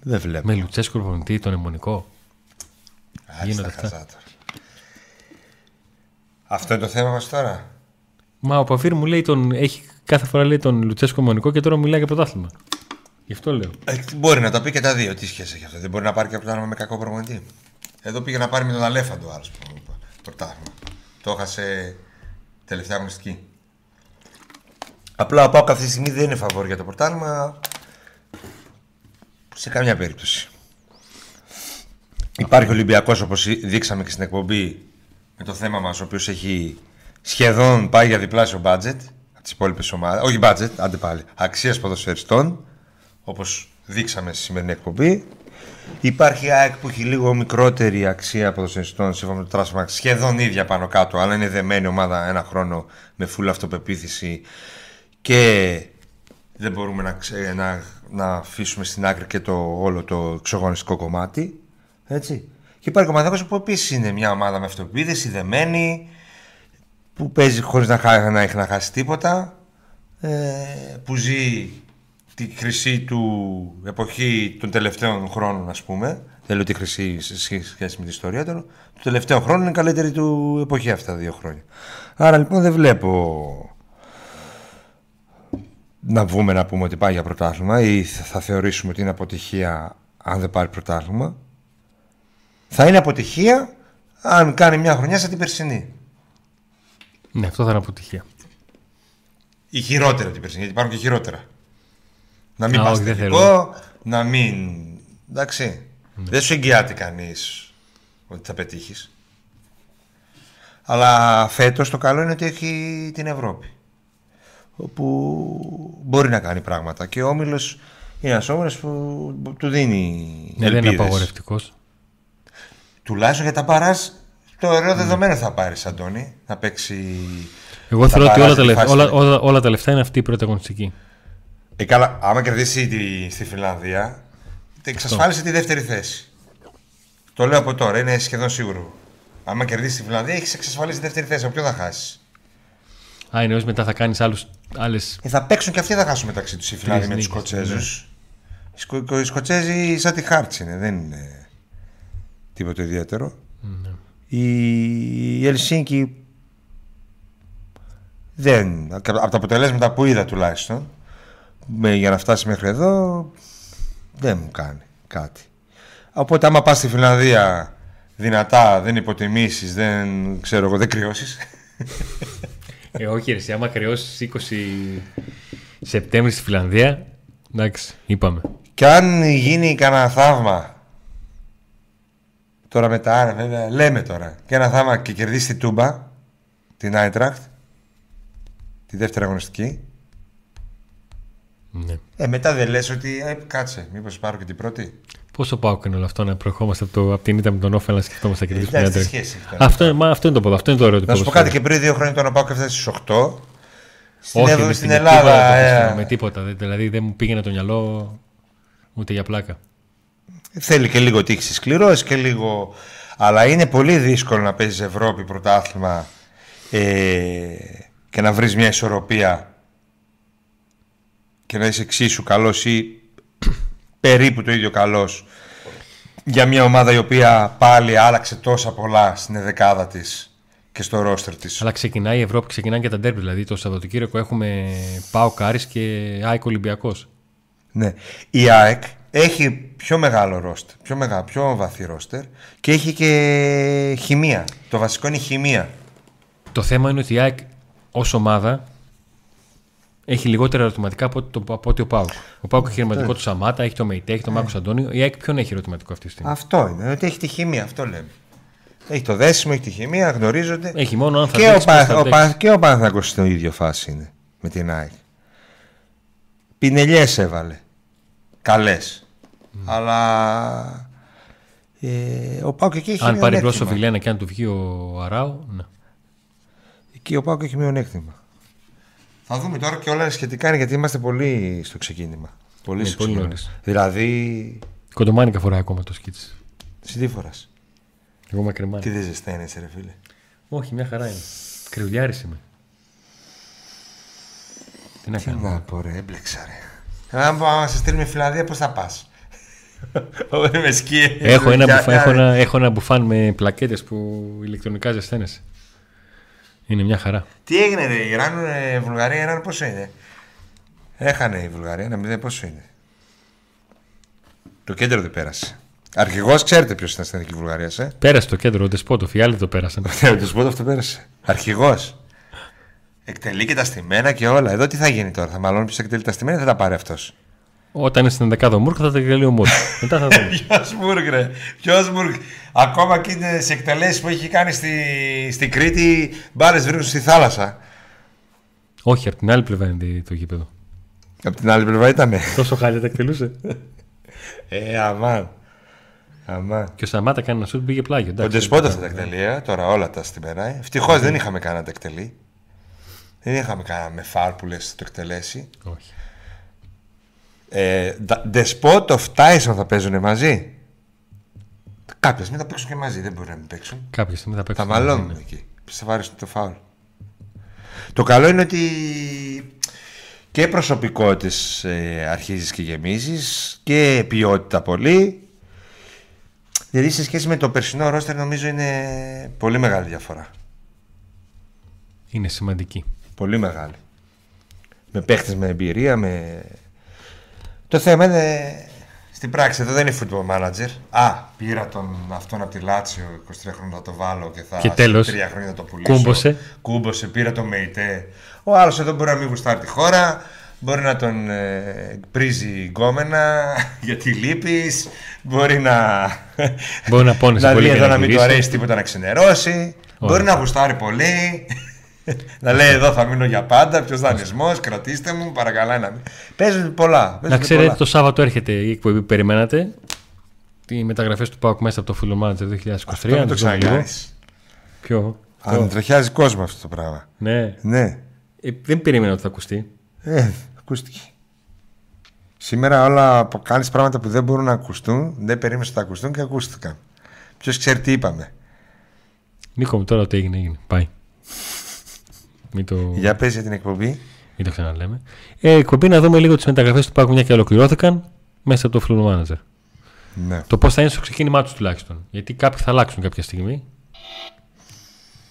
Δεν βλέπω. Με Λουτσέσκο προπονητή, τον αιμονικό. Άριστα, γίνονται αυτά. χαζά τώρα. Αυτό είναι το θέμα μας τώρα. Μα ο Παφίρ μου λέει τον. Έχει κάθε φορά λέει τον Λουτσέσκο αιμονικό και τώρα μιλάει για πρωτάθλημα. Γι' αυτό λέω. Ε, μπορεί να τα πει και τα δύο. Τι σχέση έχει αυτό; Δεν μπορεί να πάρει και πρωτάθλημα με κακό προπονητή. Εδώ πήγε να πάρει με τον Αλέφαντο άλλος πρωτάθλημα. Το έχασε τελευταία αγωνιστική. Απλά ο Πάοκ αυτή τη στιγμή δεν είναι φαβόρ για το πρωτάθλημα. Σε καμιά περίπτωση. Υπάρχει ο Ολυμπιακός όπως δείξαμε και στην εκπομπή με το θέμα μας, ο οποίος έχει σχεδόν πάει για διπλάσιο budget από τις υπόλοιπες ομάδες. Όχι budget, άντε πάλι. Αξίας ποδοσφαιριστών, όπως δείξαμε στη σημερινή εκπομπή. Υπάρχει η ΑΕΚ που έχει λίγο μικρότερη αξία ποδοσφαιριστών σύμφωνα με το Transfermarkt, σχεδόν ίδια πάνω κάτω, αλλά είναι δεμένη ομάδα ένα χρόνο με full αυτοπεποίθηση και δεν μπορούμε να, ξε- να, να αφήσουμε στην άκρη και το όλο το εξωγωνιστικό κομμάτι. Έτσι. Και υπάρχει ο Παναθηναϊκός που επίσης είναι μια ομάδα με αυτοπεποίθηση, δεμένη, που παίζει χωρίς να, χά- να έχει να χάσει τίποτα, ε, που ζει τη χρυσή του εποχή των τελευταίων χρόνων, ας πούμε. Δεν λέω τη χρυσή σε σχέση με την ιστορία του. Του τελευταίου χρόνου είναι η καλύτερη του εποχή αυτά τα δύο χρόνια. Άρα λοιπόν δεν βλέπω να βγούμε να πούμε ότι πάει για πρωτάθλημα ή θα θα θεωρήσουμε ότι είναι αποτυχία αν δεν πάρει πρωτάθλημα. Θα είναι αποτυχία αν κάνει μια χρονιά σαν την περσινή. Ναι, αυτό θα είναι αποτυχία. Ή χειρότερα από την περσινή, γιατί υπάρχουν και χειρότερα. Να μην Α, πας όχι, δεν τελικό, να μην... Εντάξει. Δεν σου εγγυάται κανείς ότι θα πετύχεις. Αλλά φέτος το καλό είναι ότι έχει την Ευρώπη. Όπου μπορεί να κάνει πράγματα. Και ο Όμιλος είναι ένας Όμιλος που του δίνει Ναι, δεν είναι ελπίδες. απαγορευτικός. Τουλάχιστον για τα παράς το ωραίο δεδομένο θα πάρεις Αντώνη. Να παίξει... Εγώ θα θεωρώ ότι όλα παράσει τα, τη λεφ- φάση. όλα, όλα, όλα τα λεφτά είναι αυτή η πρωταγωνιστική. Ε, καλά, άμα κερδίσει τη, στη Φιλανδία, εξασφάλισε τη δεύτερη θέση. Το λέω από τώρα, είναι σχεδόν σίγουρο. Άμα κερδίσει τη Φιλανδία, έχεις εξασφαλίσει τη δεύτερη θέση. Από ποιο θα χάσεις; Α, εννοείς μετά θα κάνεις άλλε. Ε, θα παίξουν και αυτοί θα χάσουν μεταξύ τους οι Φιλανδοί με τους νίκες, Σκοτσέζους. ναι. Οι, Σκο, οι Σκοτσέζοι σαν τη Χάρτς είναι, δεν είναι τίποτα ιδιαίτερο. Ναι. Η Ελσίνκη δεν. Από τα αποτελέσματα που είδα τουλάχιστον με, για να φτάσει μέχρι εδώ δεν μου κάνει. κάτι. Οπότε άμα πας στη Φιλανδία δυνατά, δεν υποτιμήσεις, δεν ξέρω εγώ, δεν κρυώσεις. Ε, όχι, ρε, άμα κρυώσεις 20 Σεπτέμβρη στη Φιλανδία, εντάξει, είπαμε. Και αν γίνει κανένα θαύμα, τώρα μετά, βέβαια, λέμε τώρα, και ένα θαύμα και κερδίσει τη Τούμπα, την Άιντραχτ, τη δεύτερη αγωνιστική, Ναι. ε, μετά δεν λες ότι, ε, κάτσε, μήπως πάρω και την πρώτη; Πόσο πάω είναι όλο αυτό να προερχόμαστε από, το, από την ήττα με τον Όφελ να σκεφτόμαστε να κερδίσουμε Εντάξει, μια τι τρέχη. σχέση έχει τώρα. Αυτό, μα, αυτό είναι το ποδό, αυτό είναι το ωραίο του Να σου πω ποδοσφαίρου. κάτι και πριν δύο χρόνια τον Πάο και έφτασε στις 8. Στην, Όχι, Ευ- με, στην με Ελλάδα. τίποτα, το ε, ποδοσφαίρο, με τίποτα. δεν- Δηλαδή δεν μου πήγαινε το μυαλό ούτε για πλάκα. Θέλει και λίγο τύχη στις κληρώσεις και λίγο... Αλλά είναι πολύ δύσκολο να παίζεις Ευρώπη πρωτάθλημα ε, και να βρεις μια ισορροπία και να είσαι εξίσου καλός ή περίπου το ίδιο καλός για μια ομάδα η οποία πάλι άλλαξε τόσα πολλά στην δεκάδα της και στο ρόστερ της. Αλλά ξεκινάει η Ευρώπη, ξεκινάει και τα ντέρμπι. Δηλαδή το Σαββατοκύριακο έχουμε Πάο Κάρις και Άικο Ολυμπιακός. Ναι. Η ΑΕΚ έχει πιο μεγάλο ρόστερ, πιο, μεγάλο, πιο βαθύ ρόστερ και έχει και χημεία. Το βασικό είναι η χημεία. Το θέμα είναι ότι η ΑΕΚ ως ομάδα έχει λιγότερα ερωτηματικά από, ότι το, από ότι ο Πάουκ. Ο Πάουκ έχει ερωτηματικό του Σαμάτα, έχει το Μεϊτέ, έχει τον Μάρκος Αντώνιο. Η ΑΕΚ ποιον έχει ερωτηματικό αυτή τη στιγμή; Αυτό είναι, ότι έχει τη χημεία, αυτό λέμε. Έχει το δέσιμο, έχει τη χημεία, γνωρίζονται. Έχει μόνο αν θα και, ο παίξει, πώς Πα, θα ο παίξει. Πα, και ο Παναθηναϊκός στην ίδια φάση είναι με την ΑΕΚ. Πινελιές έβαλε. Καλές. Αλλά ε, ο ΠΑΟΚ εκεί έχει Αν πάρει μπρο ο μειονέκτημα. Βιλιένα και αν του βγει ο Αράου, ναι. Εκεί ο ΠΑΟΚ έχει μειονέκτημα. Θα δούμε τώρα και όλα σχετικά είναι γιατί είμαστε πολύ στο ξεκίνημα. Πολύ Ναι, στο πολύ ξεκίνημα. νωρίς. Δηλαδή, Κοντομάνικα φοράει ακόμα το σκίτι. συντήφορας. Εγώ μακριμάνι. Τι δεν ζεσταίνεσαι, ρε φίλε. Όχι, μια χαρά είναι. Κρυουλιάρη είμαι. Τι να Τι κάνω; να πω, ρε, έμπλεξα, ρε. Αν πάμε να σε στείλουμε Φιλανδία, πώς θα πας; Όχι με σκι. Έχω ένα, Για- μπουφάν, έχω, ένα, έχω ένα μπουφάν με πλακέτες που ηλεκτρονικά ζεσταίνεσαι. Είναι μια χαρά. Τι έγινε, ρε, Ιράν, ε, Βουλγαρία, Ιράν, πόσο είναι; Έχανε η Βουλγαρία, ένα μηδέν, πόσο είναι. Το κέντρο δεν πέρασε. Αρχηγός, ξέρετε ποιος ήταν στην εθνική Βουλγαρίας, ε; Πέρασε το κέντρο, ο Ντεσπότοφ, οι άλλοι το πέρασαν. Ναι, το σπότ αυτό πέρασε. Αρχηγός. Εκτελεί και τα στημένα και όλα. Εδώ τι θα γίνει τώρα, θα μαλώνει ποιος εκτελεί τα στημένα ή θα τα πάρει αυτός; Όταν είναι στην δεκάδα ο Μούρκ θα τα εκτελεί ο Μούρκ. Μετά θα δούμε. Ποιος Μουργκ, ρε; Ποιος Μουργκ. Ακόμα και σε εκτελέσεις που έχει κάνει στη, στη Κρήτη, μπάλε βρίσκουν στη θάλασσα. Όχι, από την άλλη πλευρά είναι το γήπεδο. Από την άλλη πλευρά ήταν. Τόσο χάλια τα εκτελούσε. ε, αμάν. Αμάν. και ο Σαμάτα κάνει ένα σουτ πήγε πλάγιο. Ο εντάξει. Ντεσπότα αυτά τα εκτελεί, ε, τώρα όλα τα στημένα. Ευτυχώς δεν είχαμε κανένα τα εκτελεί. Δεν είχαμε κανένα με φάρ που λες το εκτελέσει. Όχι. Ε, Despot of Tyson θα παίζουν μαζί; Κάποια στιγμή θα παίξουν και μαζί, δεν μπορεί να μην παίξουν. Κάποια στιγμή θα παίξει. Θα μαλώνουν εκεί. Θα βάρει το φάουλ. Το καλό είναι ότι και προσωπικότητες ε, αρχίζεις και γεμίζεις και ποιότητα πολύ. Δηλαδή σε σχέση με το περσινό ρόστερ νομίζω είναι πολύ μεγάλη διαφορά. Είναι σημαντική. Πολύ μεγάλη. Με παίχτες με εμπειρία, με... Το θέμα είναι στην πράξη, εδώ δεν είναι football manager. Α, πήρα τον αυτόν από τη Λάτσιο 23 χρόνια θα το βάλω και θα Και τέλος, σε τρία χρόνια θα το πουλήσω. κούμποσε. Κούμποσε, πήρα τον Μεϊτέ. Ο άλλος εδώ μπορεί να μην γουστάρει τη χώρα, μπορεί να τον ε, πρίζει γκόμενα γιατί λείπεις, μπορεί να... Μπορεί να πόνεσαι να πολύ δει και εδώ να να μην του γυρίσει. αρέσει τίποτα να ξενερώσει. Ωραία. Μπορεί να γουστάρει πολύ. να λέει εδώ θα μείνω για πάντα. Ποιος δανεισμός, κρατήστε μου, παρακαλά να μην. Παίζουν πολλά. Να παίζουν ξέρετε, πολλά. το Σάββατο έρχεται η εκπομπή που περιμένατε. Τι μεταγραφές του Πάουκ μέσα από το Full Manager 2023. Αυτό μην να το τις δούμε λίγο. ξανακάνεις. Ποιο; Αν τροχιάζει κόσμο αυτό το πράγμα. Ναι. Ναι. Ε, δεν περίμενα ότι θα ακουστεί. Ε, ακούστηκε. Σήμερα όλα που κάνεις πράγματα που δεν μπορούν να ακουστούν, δεν περίμενες ότι θα ακουστούν και ακούστηκαν. Ποιος ξέρει τι είπαμε. Νίκο μου τώρα ό,τι έγινε, έγινε. Πάει. Μην το, Για πες για την εκπομπή. μην το ξαναλέμε. Ε, εκπομπή να δούμε λίγο τις μεταγραφές του Πάουκ μια και ολοκληρώθηκαν μέσα από το Full Manager. Ναι. Το πώς θα είναι στο ξεκίνημά τους τουλάχιστον. Γιατί κάποιοι θα αλλάξουν κάποια στιγμή.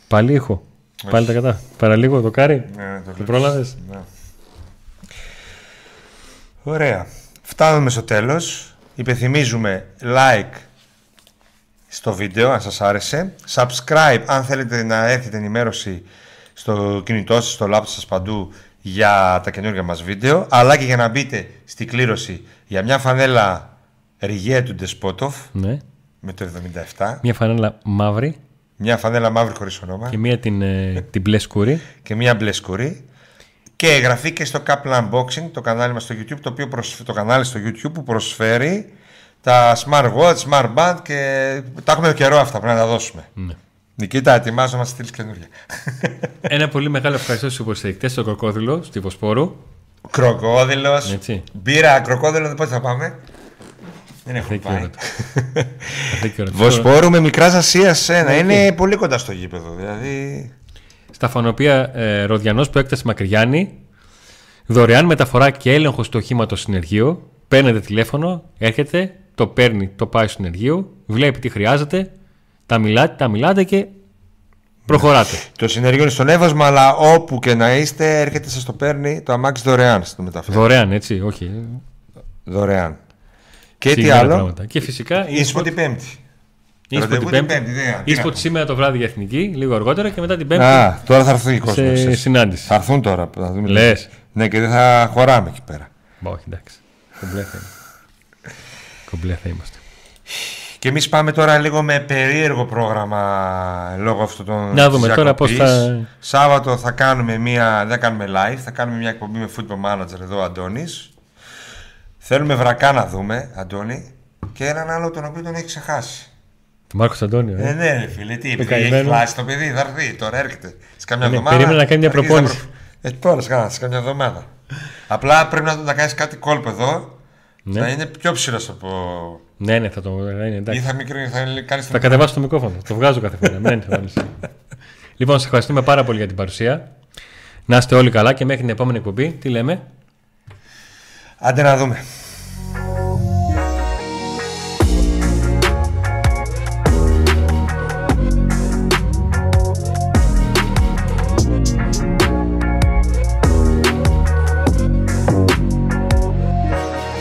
Πάλι ήχο. Πάλι τα κατά. Παραλίγο το κάρι. Ναι, το Το βλέπεις. πρόλαβες. Ναι. Ωραία. Φτάνουμε στο τέλος. Υπενθυμίζουμε like στο βίντεο αν σας άρεσε. Subscribe αν θέλετε να έρχεται ενημέρωση στο κινητό σας, στο λάπτο σας παντού για τα καινούργια μας βίντεο. Αλλά και για να μπείτε στη κλήρωση για μια φανέλα ριγέ του Ντεσπότοφ Ναι. με το 77. Μια φανέλα μαύρη Μια φανέλα μαύρη χωρίς όνομα και μια την, ε, την μπλε σκούρη. και μια μπλε σκουρή. Και εγγραφή και στο Kaplan Unboxing, το κανάλι μας στο YouTube, το, οποίο προσφ- το κανάλι στο YouTube που προσφέρει τα Smart Watch, Smart Band και τα έχουμε καιρό αυτά, πρέπει να τα δώσουμε. Ναι. Νικήτα, ετοιμάζω να μας στείλεις καινούργια. Ένα πολύ μεγάλο ευχαριστώ στους υποστηρικτές στο Κροκόδηλο, στη Βοσπόρου. Κροκόδηλος, Έτσι. μπύρα, κροκόδηλο, πότε θα πάμε. Δεν έχουμε Αυτή και ώρα πάει. του. Αυτή και ώρα του. Βοσπόρου με μικράς Ασίας ένα. Είναι πολύ κοντά στο γήπεδο. Δηλαδή. Στα φανοπία ε, Ροδιανός που έκταση Μακριγιάννη, δωρεάν μεταφορά και έλεγχο του οχήματο συνεργείο. Παίρνετε τηλέφωνο, έρχεται, το παίρνει, το πάει στο συνεργείο, βλέπει τι χρειάζεται, τα μιλάτε, τα μιλάτε και προχωράτε. Το συνεργείο είναι στον έβασμα, αλλά όπου και να είστε, έρχεται, σας το παίρνει το αμάξι δωρεάν στο μεταφέρει. Δωρεάν, έτσι, όχι. Δωρεάν. Και τι συγκεκριμένα άλλο; πράγματα. Και φυσικά Ήσπο την Πέμπτη. Ήσπο Ραντεβού την την Πέμπτη. Πέμπτη, δεν- τι να Ήσπο πω. σήμερα το βράδυ για εθνική, λίγο αργότερα και μετά την Πέμπτη Α, τώρα θα έρθει ο κόσμος. σε συνάντηση. Θα έρθουν τώρα. Θα δούμε. Λες. Ναι, και δεν θα χωράμε εκεί πέρα. Μπα, όχι, εντάξει. Κομπλέ θα είμαστε. Κομπλέ θα είμαστε. Και εμείς πάμε τώρα λίγο με περίεργο πρόγραμμα λόγω αυτού των. Να δούμε της τώρα πώς διακοπής. θα- Σάββατο θα κάνουμε μία. Δεν θα κάνουμε live, θα κάνουμε μια εκπομπή με football manager εδώ, Αντώνης. Θέλουμε βρακά να δούμε, Αντώνη. Και έναν άλλο τον οποίο τον έχει ξεχάσει. Το Μάρκος Αντώνιο. Ε. Ε, ναι, ρε φίλε, τι επειδή καημένο. έχει χλάσει το παιδί, θα έρθει, τώρα έρχεται. Σε καμιά Ναι, εβδομάδα. περίμενε να κάνει μια αρχίζει να προπόνηση. προ- Ε, τώρα, σκάνα, σε καμιά εβδομάδα. Απλά πρέπει να, να κάνεις κάτι κόλπο εδώ. Ναι. Να είναι πιο ψηλός από. Ναι, ναι, θα το. ε, Είναι, Ή εντάξει. θα μικρό, θα κάνει Θα κατεβάσω το μικρόφωνο. Το βγάζω κάθε φορά. Μένει, θα βάλεις. λοιπόν, σα ευχαριστούμε πάρα πολύ για την παρουσία. Να είστε όλοι καλά και μέχρι την επόμενη εκπομπή. Τι λέμε; Άντε να δούμε.